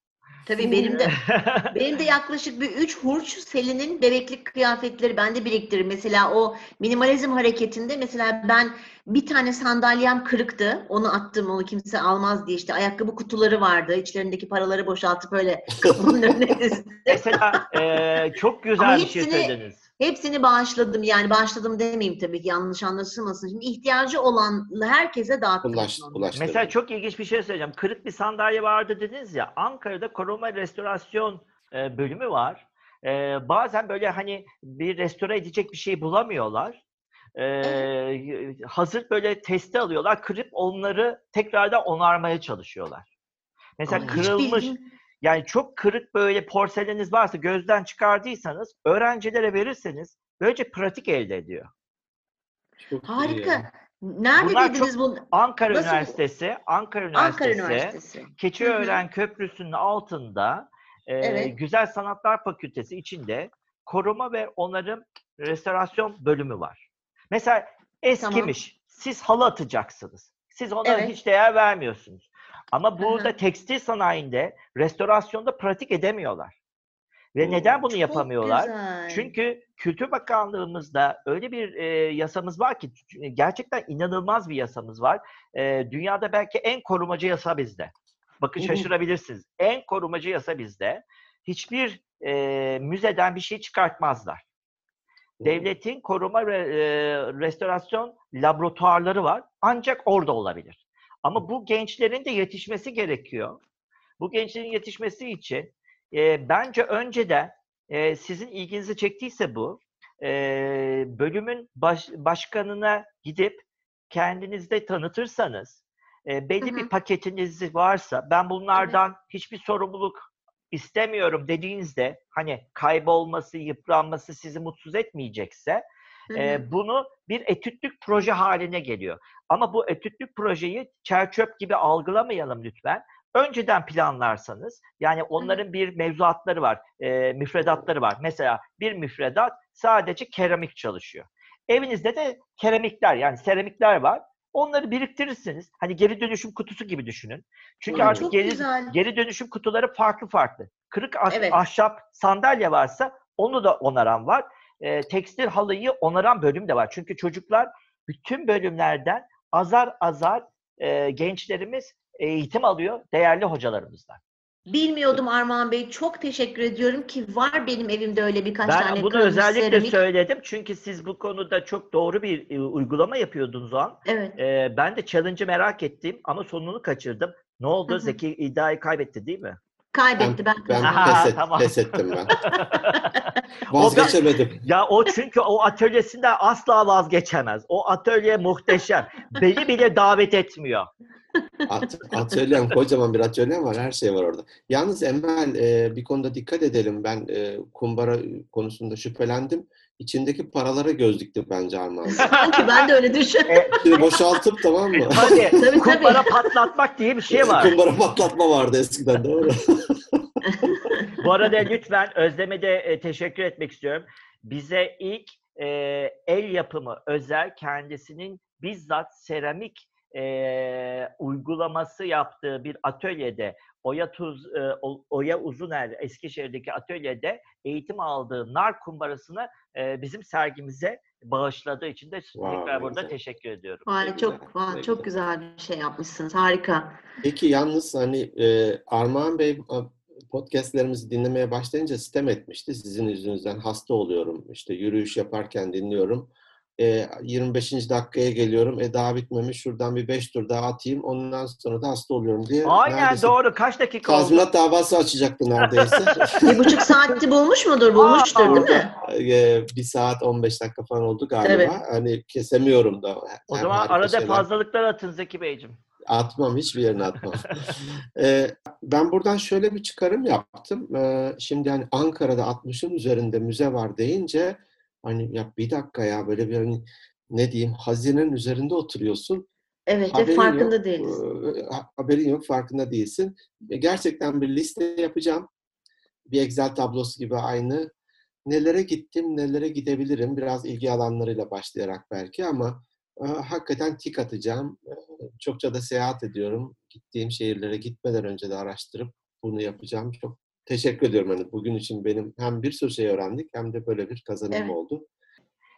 Speaker 1: Tabii benim de benim de yaklaşık bir üç hurç Selin'in bebeklik kıyafetleri bende biriktirir. Mesela o minimalizm hareketinde mesela ben bir tane sandalyem kırıktı. Onu attım. Onu kimse almaz diye işte ayakkabı kutuları vardı. İçlerindeki paraları boşaltıp öyle kapının önüne dizdim.
Speaker 3: Mesela eee, çok güzel
Speaker 1: Ama
Speaker 3: bir şey
Speaker 1: hepsini-
Speaker 3: söylediniz.
Speaker 1: Hepsini bağışladım. Yani bağışladım demeyeyim tabii ki yanlış anlaşılmasın. Şimdi ihtiyacı olan herkese dağıttım.
Speaker 2: Ulaş,
Speaker 1: onu.
Speaker 2: ulaştırın.
Speaker 3: Mesela çok ilginç bir şey söyleyeceğim. Kırık bir sandalye vardı dediniz ya. Ankara'da koruma restorasyon e, bölümü var. E, bazen böyle hani bir restore edecek bir şey bulamıyorlar. E, hazır böyle testi alıyorlar. Kırıp onları tekrardan onarmaya çalışıyorlar. Mesela
Speaker 1: Ama
Speaker 3: kırılmış, yani çok kırık böyle porseleniniz varsa gözden çıkardıysanız öğrencilere verirseniz böylece pratik elde ediyor.
Speaker 2: Çok.
Speaker 1: Harika. Nerede
Speaker 3: Bunlar
Speaker 1: dediniz bunu?
Speaker 3: Ankara
Speaker 1: Nasıl-
Speaker 3: Üniversitesi, Ankara
Speaker 1: Ankara
Speaker 3: Üniversitesi,
Speaker 1: Üniversitesi.
Speaker 3: Keçiören Köprüsü'nün altında e,
Speaker 1: Evet.
Speaker 3: Güzel Sanatlar Fakültesi içinde koruma ve onarım restorasyon bölümü var. Mesela eskimiş. Siz halı atacaksınız. Siz ona
Speaker 1: Evet.
Speaker 3: hiç değer vermiyorsunuz. Ama burada tekstil sanayinde restorasyonda pratik edemiyorlar. Ve
Speaker 2: Hmm.
Speaker 3: neden bunu yapamıyorlar?
Speaker 1: güzel.
Speaker 3: Çünkü Kültür Bakanlığımızda öyle bir e, yasamız var ki gerçekten inanılmaz bir yasamız var. E, dünyada belki en korumacı yasa bizde. Bakın şaşırabilirsiniz. En korumacı yasa bizde. Hiçbir e, müzeden bir şey çıkartmazlar. Devletin koruma ve restorasyon laboratuvarları var. Ancak orada olabilir. Ama bu gençlerin de yetişmesi gerekiyor. Bu gençlerin yetişmesi için e, bence önceden e, sizin ilginizi çektiyse bu e, bölümün baş, başkanına gidip kendinizde tanıtırsanız e, belli
Speaker 1: Hı
Speaker 3: bir
Speaker 1: hı.
Speaker 3: paketiniz varsa ben bunlardan hiçbir sorumluluk istemiyorum dediğinizde hani kaybolması, yıpranması sizi mutsuz etmeyecekse
Speaker 1: Hı hı.
Speaker 3: E, bunu bir etütlük proje haline geliyor. Ama bu etütlük projeyi çerçöp gibi algılamayalım lütfen. Önceden planlarsanız, yani onların bir mevzuatları var, e, müfredatları var. Mesela bir müfredat sadece keramik çalışıyor. Evinizde de keramikler, yani seramikler var. Onları biriktirirsiniz. Hani geri dönüşüm kutusu gibi düşünün. Çünkü
Speaker 2: Aa,
Speaker 3: artık geri,
Speaker 1: güzel.
Speaker 3: geri dönüşüm kutuları farklı farklı. Kırık ah-
Speaker 1: Evet.
Speaker 3: ahşap sandalye varsa onu da onaran var. E, tekstil halıyı onaran bölüm de var. Çünkü çocuklar bütün bölümlerden azar azar e, gençlerimiz eğitim alıyor değerli hocalarımızdan.
Speaker 1: Bilmiyordum Armağan Bey. Çok teşekkür ediyorum ki var benim evimde öyle birkaç
Speaker 3: Ben
Speaker 1: tane
Speaker 3: bunu özellikle
Speaker 1: seramik.
Speaker 3: söyledim çünkü siz bu konuda çok doğru bir e, uygulama yapıyordunuz o an.
Speaker 1: Evet.
Speaker 3: E, ben de challenge'ı merak ettim ama sonunu kaçırdım. Ne oldu?
Speaker 1: Hı hı.
Speaker 3: Zeki iddiayı kaybetti değil mi?
Speaker 1: Kaybetti ben.
Speaker 2: Ben
Speaker 1: kazandım.
Speaker 3: Aha,
Speaker 2: pes, et,
Speaker 3: tamam.
Speaker 2: pes ettim ben.
Speaker 3: O ben-
Speaker 2: Vazgeçemedim.
Speaker 3: Ya o çünkü o atölyesinden asla vazgeçemez. O atölye muhteşem. Beni bile davet etmiyor.
Speaker 2: At, atölyem, kocaman bir atölyem var. Her şey var orada. Yalnız Emel e, bir konuda dikkat edelim. Ben e, kumbara konusunda şüphelendim. İçindeki paralara göz diktim bence Armağan.
Speaker 1: Sanki ben de öyle düşünüyorum.
Speaker 2: Şimdi boşaltıp tamam mı?
Speaker 3: Hadi
Speaker 1: Tabii,
Speaker 3: kumbara patlatmak diye bir şey var.
Speaker 2: Kumbara patlatma vardı eskiden doğru.
Speaker 3: Bu arada lütfen Özlem'e de e, teşekkür etmek istiyorum. Bize ilk e, el yapımı özel kendisinin bizzat seramik e, uygulaması yaptığı bir atölyede Oya Tuz e, Oya Uzuner Eskişehir'deki atölyede eğitim aldığı nar kumbarasını e, bizim sergimize bağışladığı için de
Speaker 2: Vay,
Speaker 3: tekrar burada
Speaker 2: güzel.
Speaker 3: teşekkür ediyorum.
Speaker 1: Vay
Speaker 2: güzel,
Speaker 1: çok
Speaker 2: ne
Speaker 1: çok güzel bir şey yapmışsınız. Harika.
Speaker 2: Peki yalnız hani e, Armağan Bey podcastlerimizi dinlemeye başlayınca sitem etmişti. Sizin yüzünüzden hasta oluyorum. İşte yürüyüş yaparken dinliyorum. E, 25. dakikaya geliyorum. E daha bitmemiş. Şuradan bir 5 tur daha atayım. Ondan sonra da hasta oluyorum diye.
Speaker 3: Aynen
Speaker 2: neredeyse
Speaker 3: doğru. Kaç dakika oldu?
Speaker 2: Tazminat davası açacaktı neredeyse.
Speaker 1: Bir buçuk saati bulmuş mudur? Bulmuştur değil mi?
Speaker 2: E, bir saat 15 dakika falan oldu galiba.
Speaker 1: Tabii.
Speaker 2: Hani kesemiyorum da.
Speaker 3: O
Speaker 2: Hem
Speaker 3: zaman arada
Speaker 2: şeyler.
Speaker 3: fazlalıklar atın Zeki Beyciğim.
Speaker 2: Atmam, hiçbir yerine atmam. Ee, ben buradan şöyle bir çıkarım yaptım. Ee, şimdi hani Ankara'da 60'ın üzerinde müze var deyince hani ya bir dakika ya böyle bir hani ne diyeyim hazinenin üzerinde oturuyorsun.
Speaker 1: Evet ve
Speaker 2: Haberin
Speaker 1: farkında
Speaker 2: yok,
Speaker 1: değiliz.
Speaker 2: ha- haberin yok, farkında değilsin. E, Gerçekten bir liste yapacağım. Bir Excel tablosu gibi aynı. Nelere gittim, nelere gidebilirim. Biraz ilgi alanlarıyla başlayarak belki ama e, hakikaten tik atacağım. E, çokça da seyahat ediyorum. Gittiğim şehirlere gitmeden önce de araştırıp bunu yapacağım. Çok teşekkür ediyorum. Hani bugün için benim hem bir sürü şey öğrendik hem de böyle bir kazanım
Speaker 1: Evet.
Speaker 2: oldu.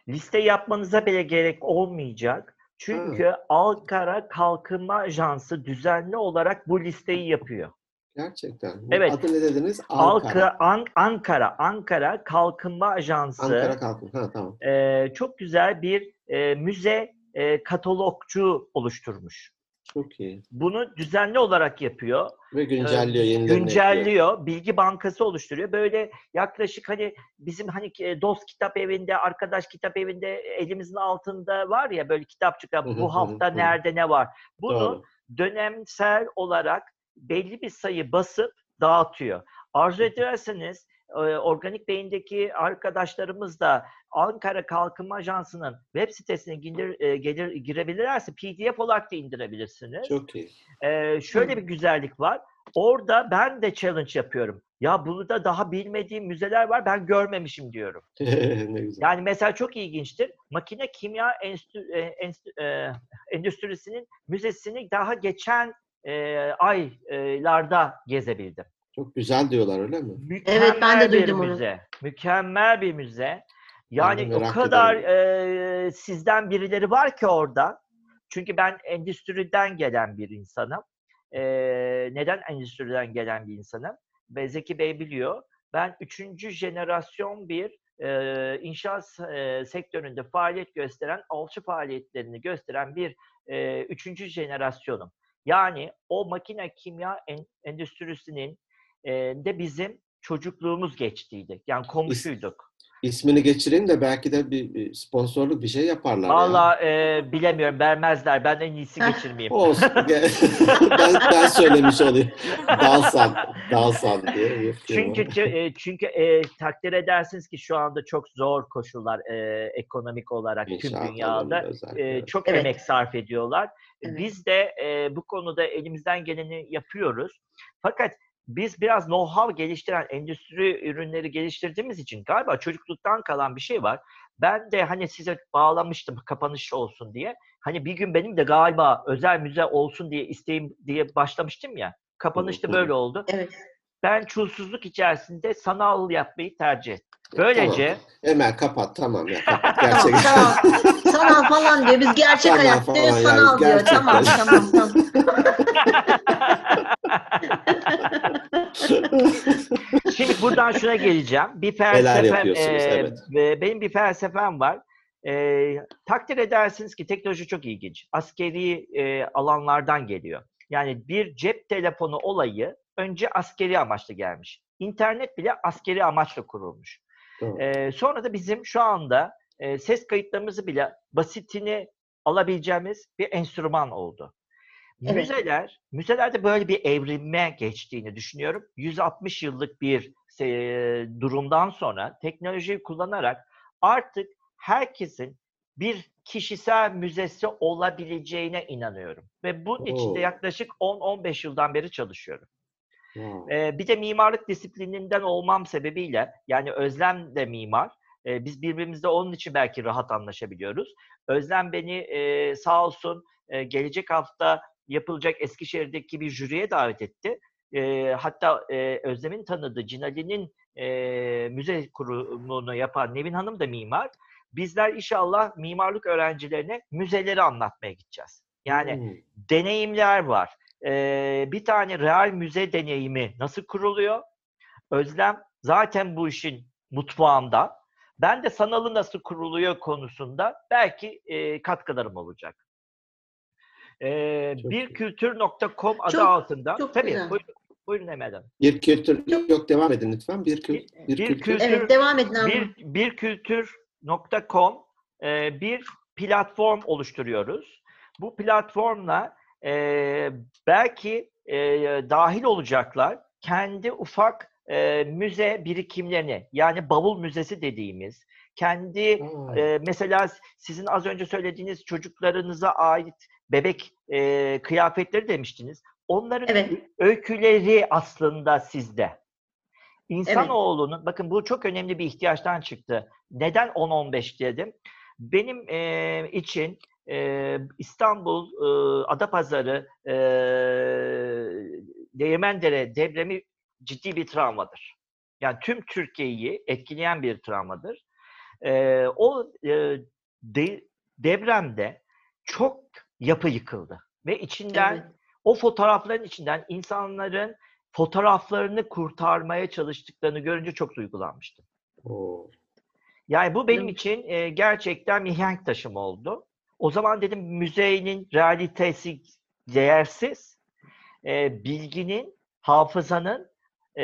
Speaker 3: liste yapmanıza bile gerek olmayacak. Çünkü Ankara Kalkınma Ajansı düzenli olarak bu listeyi yapıyor.
Speaker 2: Gerçekten. Bu
Speaker 3: Evet.
Speaker 2: Adı ne dediniz? Ankara.
Speaker 3: Ankara An- Ankara Ankara Kalkınma Ajansı
Speaker 2: Ankara Kalkın. Ha tamam.
Speaker 3: e, çok güzel bir e, müze e, katalogcu oluşturmuş.
Speaker 2: Çok iyi.
Speaker 3: Bunu düzenli olarak yapıyor.
Speaker 2: Ve güncelliyor, ekliyor.
Speaker 3: güncelliyor, bilgi bankası oluşturuyor. Böyle yaklaşık hani bizim hani e, dost kitap evinde, arkadaş kitap evinde elimizin altında var ya böyle kitapçıklar bu hafta nerede ne var. Bunu
Speaker 2: Doğru.
Speaker 3: dönemsel olarak belli bir sayı basıp dağıtıyor. Arzu ederseniz Organik Beyin'deki arkadaşlarımız da Ankara Kalkınma Ajansı'nın web sitesine gelir, gelir girebilirlerse PDF olarak da indirebilirsiniz.
Speaker 2: Çok iyi.
Speaker 3: Ee, şöyle bir güzellik var. Orada ben de challenge yapıyorum. Ya burada daha bilmediğim müzeler var ben görmemişim diyorum.
Speaker 2: ne güzel.
Speaker 3: Yani mesela çok ilginçtir. Makine Kimya Enstü, e, Enstü- e, Endüstrisi'nin müzesini daha geçen e, aylarda gezebildim.
Speaker 2: Çok güzel diyorlar öyle mi?
Speaker 1: Evet, ben de
Speaker 3: Mükemmel bir
Speaker 1: duydum onu.
Speaker 3: müze. Mükemmel bir müze. Yani o kadar e, sizden birileri var ki orada. Çünkü ben endüstriden gelen bir insanım. E, neden endüstriden gelen bir insanım? Ve Zeki Bey biliyor. Ben üçüncü jenerasyon bir e, inşaat e, sektöründe faaliyet gösteren, alçı faaliyetlerini gösteren bir e, üçüncü jenerasyonum. Yani o makine kimya en, endüstrisinin e, de bizim çocukluğumuz geçtiydi. Yani komşuyduk.
Speaker 2: İsmini geçireyim de belki de bir, sponsorluk bir şey yaparlar. ya.
Speaker 3: Valla e, bilemiyorum vermezler. Ben en iyisi geçirmeyeyim.
Speaker 2: Olsun. ben, ben söylemiş olayım. Dalsan, Dalsan diye.
Speaker 3: Çünkü e, çünkü e, takdir edersiniz ki şu anda çok zor koşullar e, ekonomik olarak tüm
Speaker 2: İnşaat
Speaker 3: dünyada.
Speaker 2: alanında özellikle,
Speaker 3: E, çok
Speaker 1: Evet.
Speaker 3: emek sarf ediyorlar.
Speaker 1: Evet.
Speaker 3: Biz de e, bu konuda elimizden geleni yapıyoruz. Fakat biz biraz know-how geliştiren endüstri ürünleri geliştirdiğimiz için galiba çocukluktan kalan bir şey var. Ben de hani size bağlamıştım kapanış olsun diye. Hani bir gün benim de galiba özel müze olsun diye isteğim diye başlamıştım ya. Kapanışta böyle oldu.
Speaker 1: Evet.
Speaker 3: Ben çulsuzluk içerisinde sanal yapmayı tercih ettim. Böylece
Speaker 2: Emel kapat tamam ya. Kapat.
Speaker 1: Tamam,
Speaker 2: Gerçekten.
Speaker 1: tamam. Sanal falan diyor. Biz gerçek
Speaker 2: Sanal
Speaker 1: hayat diyor,
Speaker 2: yani,
Speaker 1: sanal diyor.
Speaker 2: gerçekten.
Speaker 1: Tamam, tamam, tamam.
Speaker 3: Şimdi buradan şuna geleceğim. Bir felsefem, e,
Speaker 2: evet.
Speaker 3: ve benim bir felsefem var. E, takdir edersiniz ki teknoloji çok ilginç. Askeri e, alanlardan geliyor. Yani bir cep telefonu olayı önce askeri amaçla gelmiş. İnternet bile askeri amaçla kurulmuş. E, sonra da bizim şu anda e, ses kayıtlarımızı bile basitini alabileceğimiz bir enstrüman oldu.
Speaker 1: Evet.
Speaker 3: Müzeler, müzelerde böyle bir evrime geçtiğini düşünüyorum. 160 yıllık bir e, durumdan sonra teknolojiyi kullanarak artık herkesin bir kişisel müzesi olabileceğine inanıyorum. Ve bunun için de
Speaker 2: Oo.
Speaker 3: yaklaşık 10-15 yıldan beri çalışıyorum. Ee, bir de mimarlık disiplininden olmam sebebiyle, yani Özlem de mimar, Ee, biz birbirimizle onun için belki rahat anlaşabiliyoruz. Özlem beni e, sağ olsun e, gelecek hafta yapılacak Eskişehir'deki bir jüriye davet etti. E, hatta e, Özlem'in tanıdığı Cinali'nin e, müze kurumunu yapan Nevin Hanım da mimar. Bizler inşallah mimarlık öğrencilerine müzeleri anlatmaya gideceğiz. Yani
Speaker 2: Hmm.
Speaker 3: deneyimler var. Ee, bir tane real müze deneyimi nasıl kuruluyor? Özlem zaten bu işin mutfağında. Ben de sanalı nasıl kuruluyor konusunda belki e, katkılarım olacak. Ee, birkültür.com adı
Speaker 1: Çok-
Speaker 3: altında.
Speaker 1: çok
Speaker 3: Tabii
Speaker 1: güzel.
Speaker 3: buyurun, buyurun Emel Hanım.
Speaker 2: Bir kültür
Speaker 1: Çok-
Speaker 2: yok devam edin lütfen. Bir, kül, bir,
Speaker 3: bir
Speaker 2: kültür.
Speaker 3: kültür-
Speaker 1: Evet, devam edin abi.
Speaker 3: bir birkültür.com e, bir platform oluşturuyoruz. Bu platformla e, belki e, dahil olacaklar kendi ufak e, müze birikimlerini yani bavul müzesi dediğimiz kendi
Speaker 2: Aa,
Speaker 3: e, mesela sizin az önce söylediğiniz çocuklarınıza ait bebek e, kıyafetleri demiştiniz. Onların
Speaker 1: Evet.
Speaker 3: öyküleri aslında sizde. İnsanoğlunun, bakın bu çok önemli bir ihtiyaçtan çıktı. Neden 10-15 dedim? Benim e, için e, İstanbul, e, Adapazarı, e, Değirmendere depremi ciddi bir travmadır. Yani tüm Türkiye'yi etkileyen bir travmadır. E, o e, de- depremde çok yapı yıkıldı ve içinden
Speaker 1: Evet.
Speaker 3: o fotoğrafların içinden insanların fotoğraflarını kurtarmaya çalıştıklarını görünce çok duygulanmıştım.
Speaker 2: oo.
Speaker 3: Yani bu benim için e, gerçekten mihenk taşım oldu. O zaman dedim müzenin realitesi değersiz, e, bilginin, hafızanın e,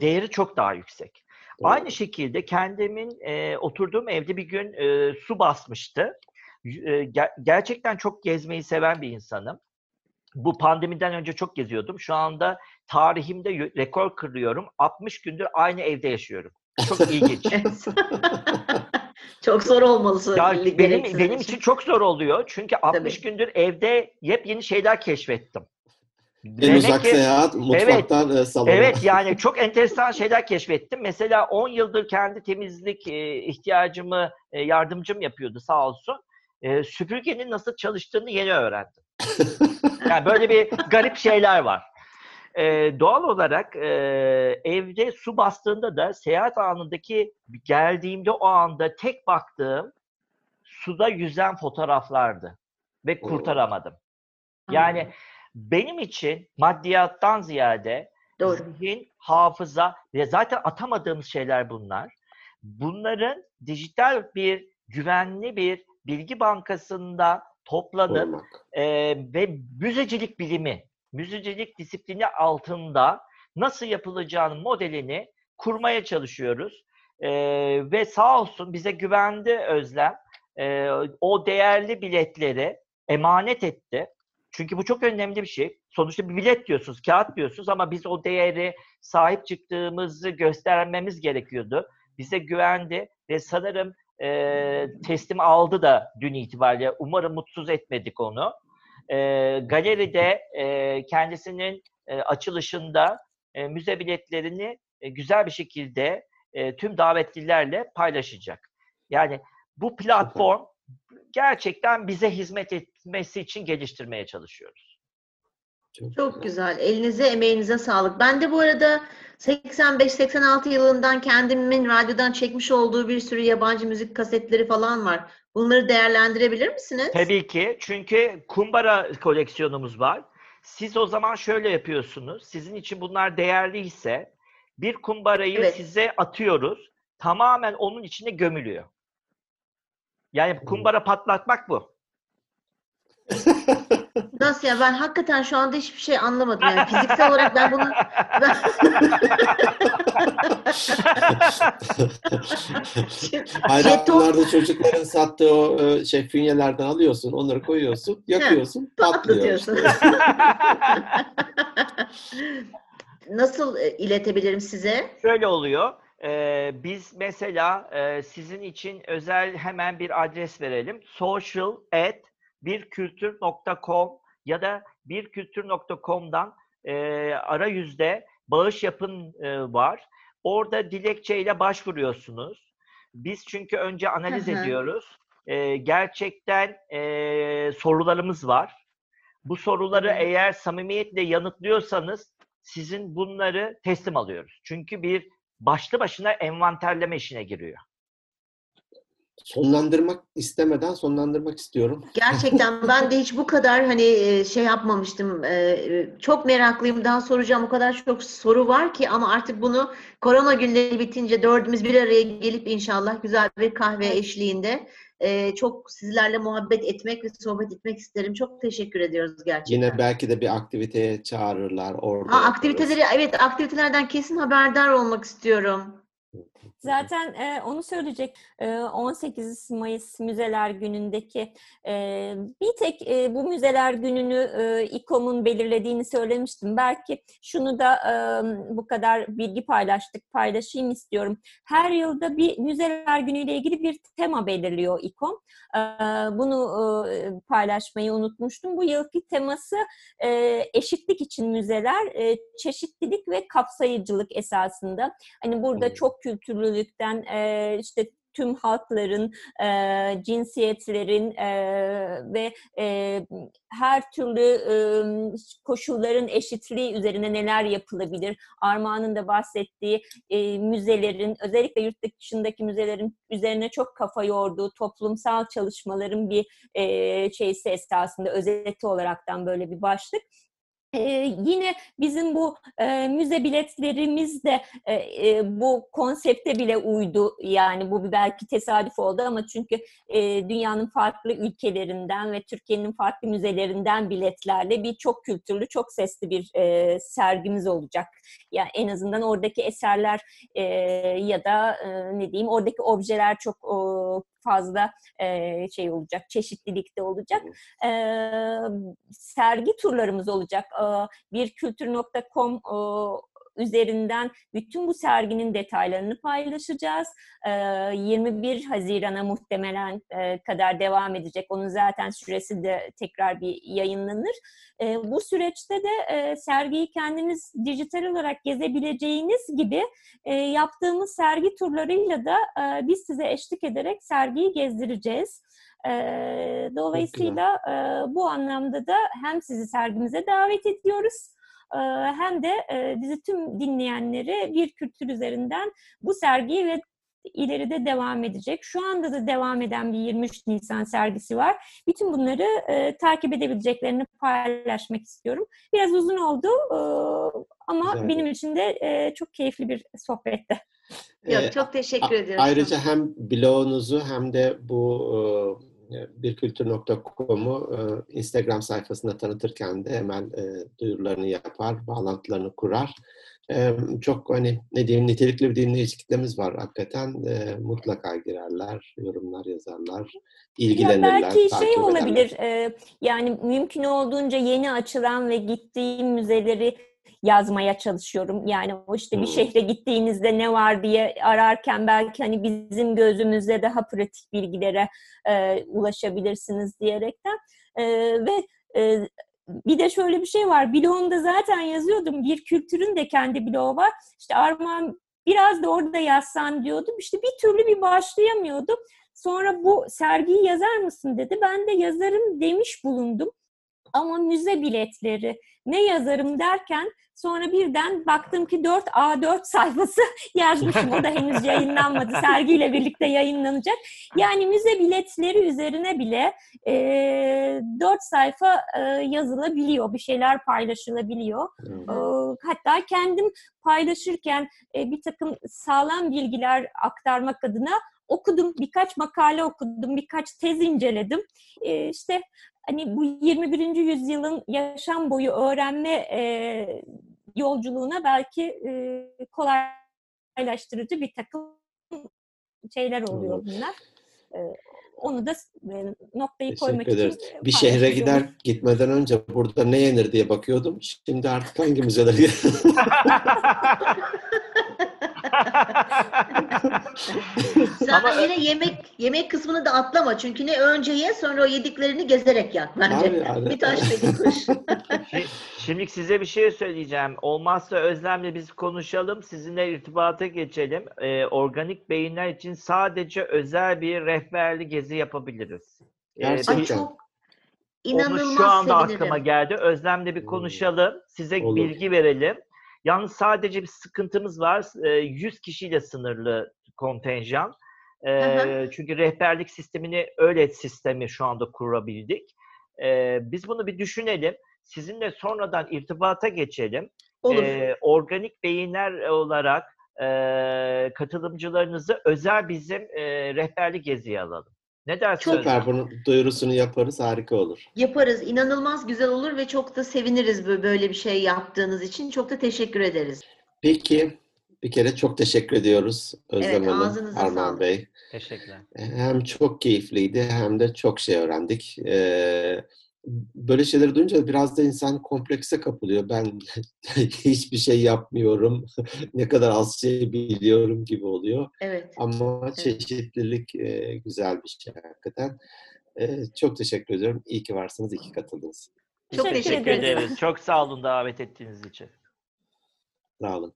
Speaker 3: değeri çok daha yüksek. Aynı şekilde kendimin e, oturduğum evde bir gün e, su basmıştı. E, ger- gerçekten çok gezmeyi seven bir insanım. Bu pandemiden önce çok geziyordum. Şu anda tarihimde rekor kırıyorum. 60 gündür aynı evde yaşıyorum. Çok ilginç.
Speaker 1: Çok zor olması
Speaker 3: Ya benim benim için çok zor oluyor. Çünkü 60
Speaker 1: Tabii.
Speaker 3: gündür evde yepyeni şeyler keşfettim.
Speaker 2: En
Speaker 3: Demek
Speaker 2: uzak
Speaker 3: ki-
Speaker 2: seyahat mutfaktan e, salona.
Speaker 3: Evet yani çok enteresan şeyler keşfettim. Mesela 10 yıldır kendi temizlik e, ihtiyacımı e, yardımcım yapıyordu sağ olsun. E, süpürgenin nasıl çalıştığını yeni öğrendim. Yani böyle bir garip şeyler var. e, doğal olarak e, evde su bastığında da seyahat anındaki geldiğimde o anda tek baktığım suda yüzen fotoğraflardı ve kurtaramadım. Yani benim için maddiyattan ziyade
Speaker 1: Doğru.
Speaker 3: zihin, hafıza ve zaten atamadığımız şeyler bunlar. Bunların dijital bir güvenli bir bilgi bankasında toplanıp e, ve müzecilik bilimi, müzecilik disiplini altında nasıl yapılacağının modelini kurmaya çalışıyoruz. E, ve sağ olsun bize güvendi Özlem. E, o değerli biletleri emanet etti. Çünkü bu çok önemli bir şey. Sonuçta bir bilet diyorsunuz, kağıt diyorsunuz ama biz o değeri sahip çıktığımızı göstermemiz gerekiyordu. Bize güvendi ve sanırım e, teslim aldı da dün itibariyle. Umarım mutsuz etmedik onu. E, galeride e, kendisinin e, açılışında e, müze biletlerini e, güzel bir şekilde e, tüm davetlilerle paylaşacak. Yani bu platform gerçekten bize hizmet etmesi için geliştirmeye çalışıyoruz.
Speaker 1: Çok güzel. Elinize, emeğinize sağlık. Ben de bu arada 85-86 yılından kendimin radyodan çekmiş olduğu bir sürü yabancı müzik kasetleri falan var. Bunları değerlendirebilir misiniz?
Speaker 3: Tabii ki. Çünkü kumbara koleksiyonumuz var. Siz o zaman şöyle yapıyorsunuz. Sizin için bunlar değerliyse bir kumbarayı
Speaker 1: Evet.
Speaker 3: size atıyoruz. Tamamen onun içine gömülüyor. Yani kumbara patlatmak bu.
Speaker 1: Nasıl ya? Ben hakikaten şu anda hiçbir şey anlamadım. Yani fiziksel olarak ben bunu ben...
Speaker 2: Hayranlarda çocukların sattığı o e, şey fünyelerden alıyorsun, onları koyuyorsun, yakıyorsun, patlıyor.
Speaker 1: Nasıl e, iletebilirim size?
Speaker 3: Şöyle oluyor. Ee, biz mesela e, sizin için özel hemen bir adres verelim. Social at birkültür.com ya da birkültür.com'dan e, arayüzde bağış yapın e, var. Orada dilekçeyle başvuruyorsunuz. Biz çünkü önce analiz ediyoruz. E, gerçekten e, sorularımız var. Bu soruları eğer samimiyetle yanıtlıyorsanız sizin bunları teslim alıyoruz. Çünkü bir başlı başına envanterleme işine giriyor.
Speaker 2: Sonlandırmak istemeden sonlandırmak istiyorum.
Speaker 1: Gerçekten ben de hiç bu kadar hani e, şey yapmamıştım. E, Çok meraklıyım. Daha soracağım o kadar çok soru var ki ama artık bunu korona günleri bitince dördümüz bir araya gelip inşallah güzel bir kahve eşliğinde e, çok sizlerle muhabbet etmek ve sohbet etmek isterim. Çok teşekkür ediyoruz gerçekten.
Speaker 2: Yine belki de bir aktiviteye çağırırlar orada.
Speaker 1: Ha,
Speaker 2: yaparız.
Speaker 1: aktiviteleri evet aktivitelerden kesin haberdar olmak istiyorum.
Speaker 4: Zaten e, onu söyleyecek. E, 18 Mayıs Müzeler Günü'ndeki e, bir tek e, bu Müzeler Günü'nü e, İKOM'un belirlediğini söylemiştim. Belki şunu da e, bu kadar bilgi paylaştık, paylaşayım istiyorum. Her yılda bir Müzeler Günü ile ilgili bir tema belirliyor İKOM. E, bunu e, paylaşmayı unutmuştum. Bu yılki teması e, eşitlik için müzeler, e, çeşitlilik ve kapsayıcılık esasında. Hani burada
Speaker 2: Hmm.
Speaker 4: Kültürlülükten e, işte tüm halkların, e, cinsiyetlerin e, ve e, her türlü e, koşulların eşitliği üzerine neler yapılabilir? Armağan'ın da bahsettiği e, müzelerin, özellikle yurt dışındaki müzelerin üzerine çok kafa yorduğu toplumsal çalışmaların bir e, şeysi esasında özeti olaraktan böyle bir başlık. Ee, yine bizim bu e, müze biletlerimiz de e, e, bu konsepte bile uydu. Yani bu belki tesadüf oldu ama çünkü e, dünyanın farklı ülkelerinden ve Türkiye'nin farklı müzelerinden biletlerle bir çok kültürlü, çok sesli bir e, sergimiz olacak. Yani en azından oradaki eserler e, ya da e, ne diyeyim oradaki objeler çok e, fazla e, şey olacak, çeşitlilikte olacak. E, sergi turlarımız olacak. E, birkültür.com e, üzerinden bütün bu serginin detaylarını paylaşacağız. E, 21 Haziran'a muhtemelen kadar devam edecek. Onun zaten süresi de tekrar bir yayınlanır. Bu süreçte de sergiyi kendiniz dijital olarak gezebileceğiniz gibi yaptığımız sergi turlarıyla da biz size eşlik ederek sergiyi gezdireceğiz. Dolayısıyla bu anlamda da hem sizi sergimize davet ediyoruz hem de e, bizi tüm dinleyenleri bir kültür üzerinden bu sergiyi ve ileride devam edecek. Şu anda da devam eden bir 23 Nisan sergisi var. Bütün bunları e, takip edebileceklerini paylaşmak istiyorum. Biraz uzun oldu e, ama
Speaker 2: Güzel.
Speaker 4: benim için de e, çok keyifli bir sohbetti.
Speaker 1: Yok,
Speaker 2: Ee,
Speaker 1: çok teşekkür
Speaker 2: A-
Speaker 1: ediyorum.
Speaker 2: Ayrıca hem blogunuzu hem de bu e, birkültür.com'u e, Instagram sayfasında tanıtırken de hemen e, duyurularını yapar, bağlantılarını kurar. E, Çok hani ne diyeyim nitelikli bir dinleyici kitlemiz var hakikaten. E, Mutlaka girerler, yorumlar yazarlar,
Speaker 4: Ya
Speaker 2: ilgilenirler,
Speaker 4: belki şey olabilir, e, yani mümkün olduğunca yeni açılan ve gittiğim müzeleri yazmaya çalışıyorum. Yani o işte bir
Speaker 2: Hmm.
Speaker 4: şehre gittiğinizde ne var diye ararken belki hani bizim gözümüzde daha pratik bilgilere e, ulaşabilirsiniz diyerekten. E, ve e, bir de şöyle bir şey var. Blogumda zaten yazıyordum. Bir kültürün de kendi blogu var. İşte Armağan biraz da orada yazsan diyordum. İşte bir türlü bir başlayamıyordum. Sonra bu sergiyi yazar mısın dedi. Ben de yazarım demiş bulundum. Ama müze biletleri ne yazarım derken sonra birden baktım ki 4 A4 sayfası yazmışım. O da henüz yayınlanmadı. Sergiyle birlikte yayınlanacak. Yani müze biletleri üzerine bile e, 4 sayfa e, yazılabiliyor. Bir şeyler paylaşılabiliyor. Ee, Hatta kendim paylaşırken e, bir takım sağlam bilgiler aktarmak adına okudum, birkaç makale okudum, birkaç tez inceledim. Ee, İşte hani bu 21. yüzyılın yaşam boyu öğrenme e, yolculuğuna belki e, kolaylaştırıcı bir takım şeyler oluyor bunlar. Ee, Onu da e, noktayı
Speaker 2: Teşekkür
Speaker 4: koymak
Speaker 2: ederiz.
Speaker 4: için e,
Speaker 2: Bir şehre gider gitmeden önce burada ne yenir diye bakıyordum. Şimdi artık hangi müzelere
Speaker 1: Sen
Speaker 3: Ama-
Speaker 1: yine yemek yemek kısmını da atlama. Çünkü ne önce ye sonra o yediklerini gezerek yak bence.
Speaker 2: Tabii yani.
Speaker 1: Bir taşla bir kuş.
Speaker 3: Şi- Şimdi size bir şey söyleyeceğim. Olmazsa Özlem'le biz konuşalım, sizinle irtibata geçelim. Ee, organik beyinler için sadece özel bir rehberli gezi yapabiliriz. Ee,
Speaker 2: Gerçekten.
Speaker 1: Ay
Speaker 3: bir-
Speaker 1: çok
Speaker 3: Onu
Speaker 1: inanılmaz
Speaker 3: şu anda
Speaker 1: sevinirim.
Speaker 3: aklıma geldi. Özlem'le bir konuşalım, size
Speaker 2: Olur.
Speaker 3: bilgi verelim. Yalnız sadece bir sıkıntımız var. Ee, 100 kişiyle sınırlı kontenjan. Ee,
Speaker 1: Hı
Speaker 3: çünkü rehberlik sistemini öyle sistemi şu anda kurabildik. Biz bunu bir düşünelim. Sizinle sonradan irtibata geçelim.
Speaker 1: Olur.
Speaker 3: Ee, organik beyinler olarak e, katılımcılarınızı özel bizim e, rehberlik geziye alalım. Ne dersiniz?
Speaker 2: Süper bunun duyurusunu yaparız harika olur.
Speaker 1: Yaparız. İnanılmaz güzel olur ve çok da seviniriz bö- böyle bir şey yaptığınız için. Çok da teşekkür ederiz.
Speaker 2: Peki bir kere çok teşekkür ediyoruz Özlem
Speaker 1: Evet,
Speaker 2: Hanım, Armağan
Speaker 1: sağlık.
Speaker 2: Bey.
Speaker 3: Teşekkürler.
Speaker 2: Hem çok keyifliydi hem de çok şey öğrendik. Ee, böyle şeyleri duyunca biraz da insan komplekse kapılıyor. Ben hiçbir şey yapmıyorum, ne kadar az şey biliyorum gibi oluyor.
Speaker 1: Evet.
Speaker 2: Ama
Speaker 1: Evet.
Speaker 2: çeşitlilik e, güzel bir şey hakikaten. E, çok teşekkür ediyorum. İyi ki varsınız, iyi ki katıldınız.
Speaker 1: Çok
Speaker 4: Teşekkür
Speaker 1: teşekkür
Speaker 3: ederiz. Çok sağ olun davet ettiğiniz için.
Speaker 2: Sağ olun.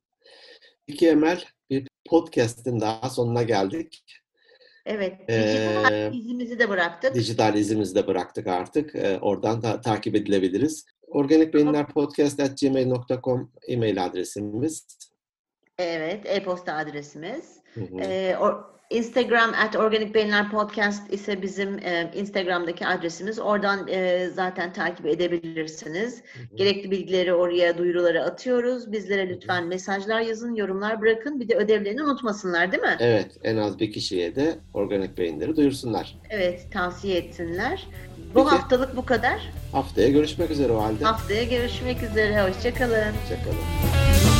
Speaker 2: Peki Emel, bir podcast'in daha sonuna geldik.
Speaker 1: Evet.
Speaker 2: Ee,
Speaker 1: Dijital izimizi de bıraktık.
Speaker 2: Dijital izimizi de bıraktık artık. Ee, oradan da takip edilebiliriz. Organik Beyinler Podcast@gmail.com e-mail adresimiz.
Speaker 1: Evet. E-posta adresimiz.
Speaker 2: Hı hı.
Speaker 1: Ee, or- Instagram at Organik Beyinler Podcast ise bizim e, Instagram'daki adresimiz. Oradan e, zaten takip edebilirsiniz.
Speaker 2: Hı hı.
Speaker 1: Gerekli bilgileri oraya, duyuruları atıyoruz. Bizlere lütfen mesajlar yazın, yorumlar bırakın. Bir de ödevlerini unutmasınlar değil mi?
Speaker 2: Evet, en az bir kişiye de organik beyinleri duyursunlar.
Speaker 1: Evet, tavsiye etsinler. Bu
Speaker 2: Peki.
Speaker 1: haftalık bu kadar.
Speaker 2: Haftaya görüşmek üzere o halde.
Speaker 1: Haftaya görüşmek üzere. Hoşçakalın.
Speaker 2: Hoşçakalın.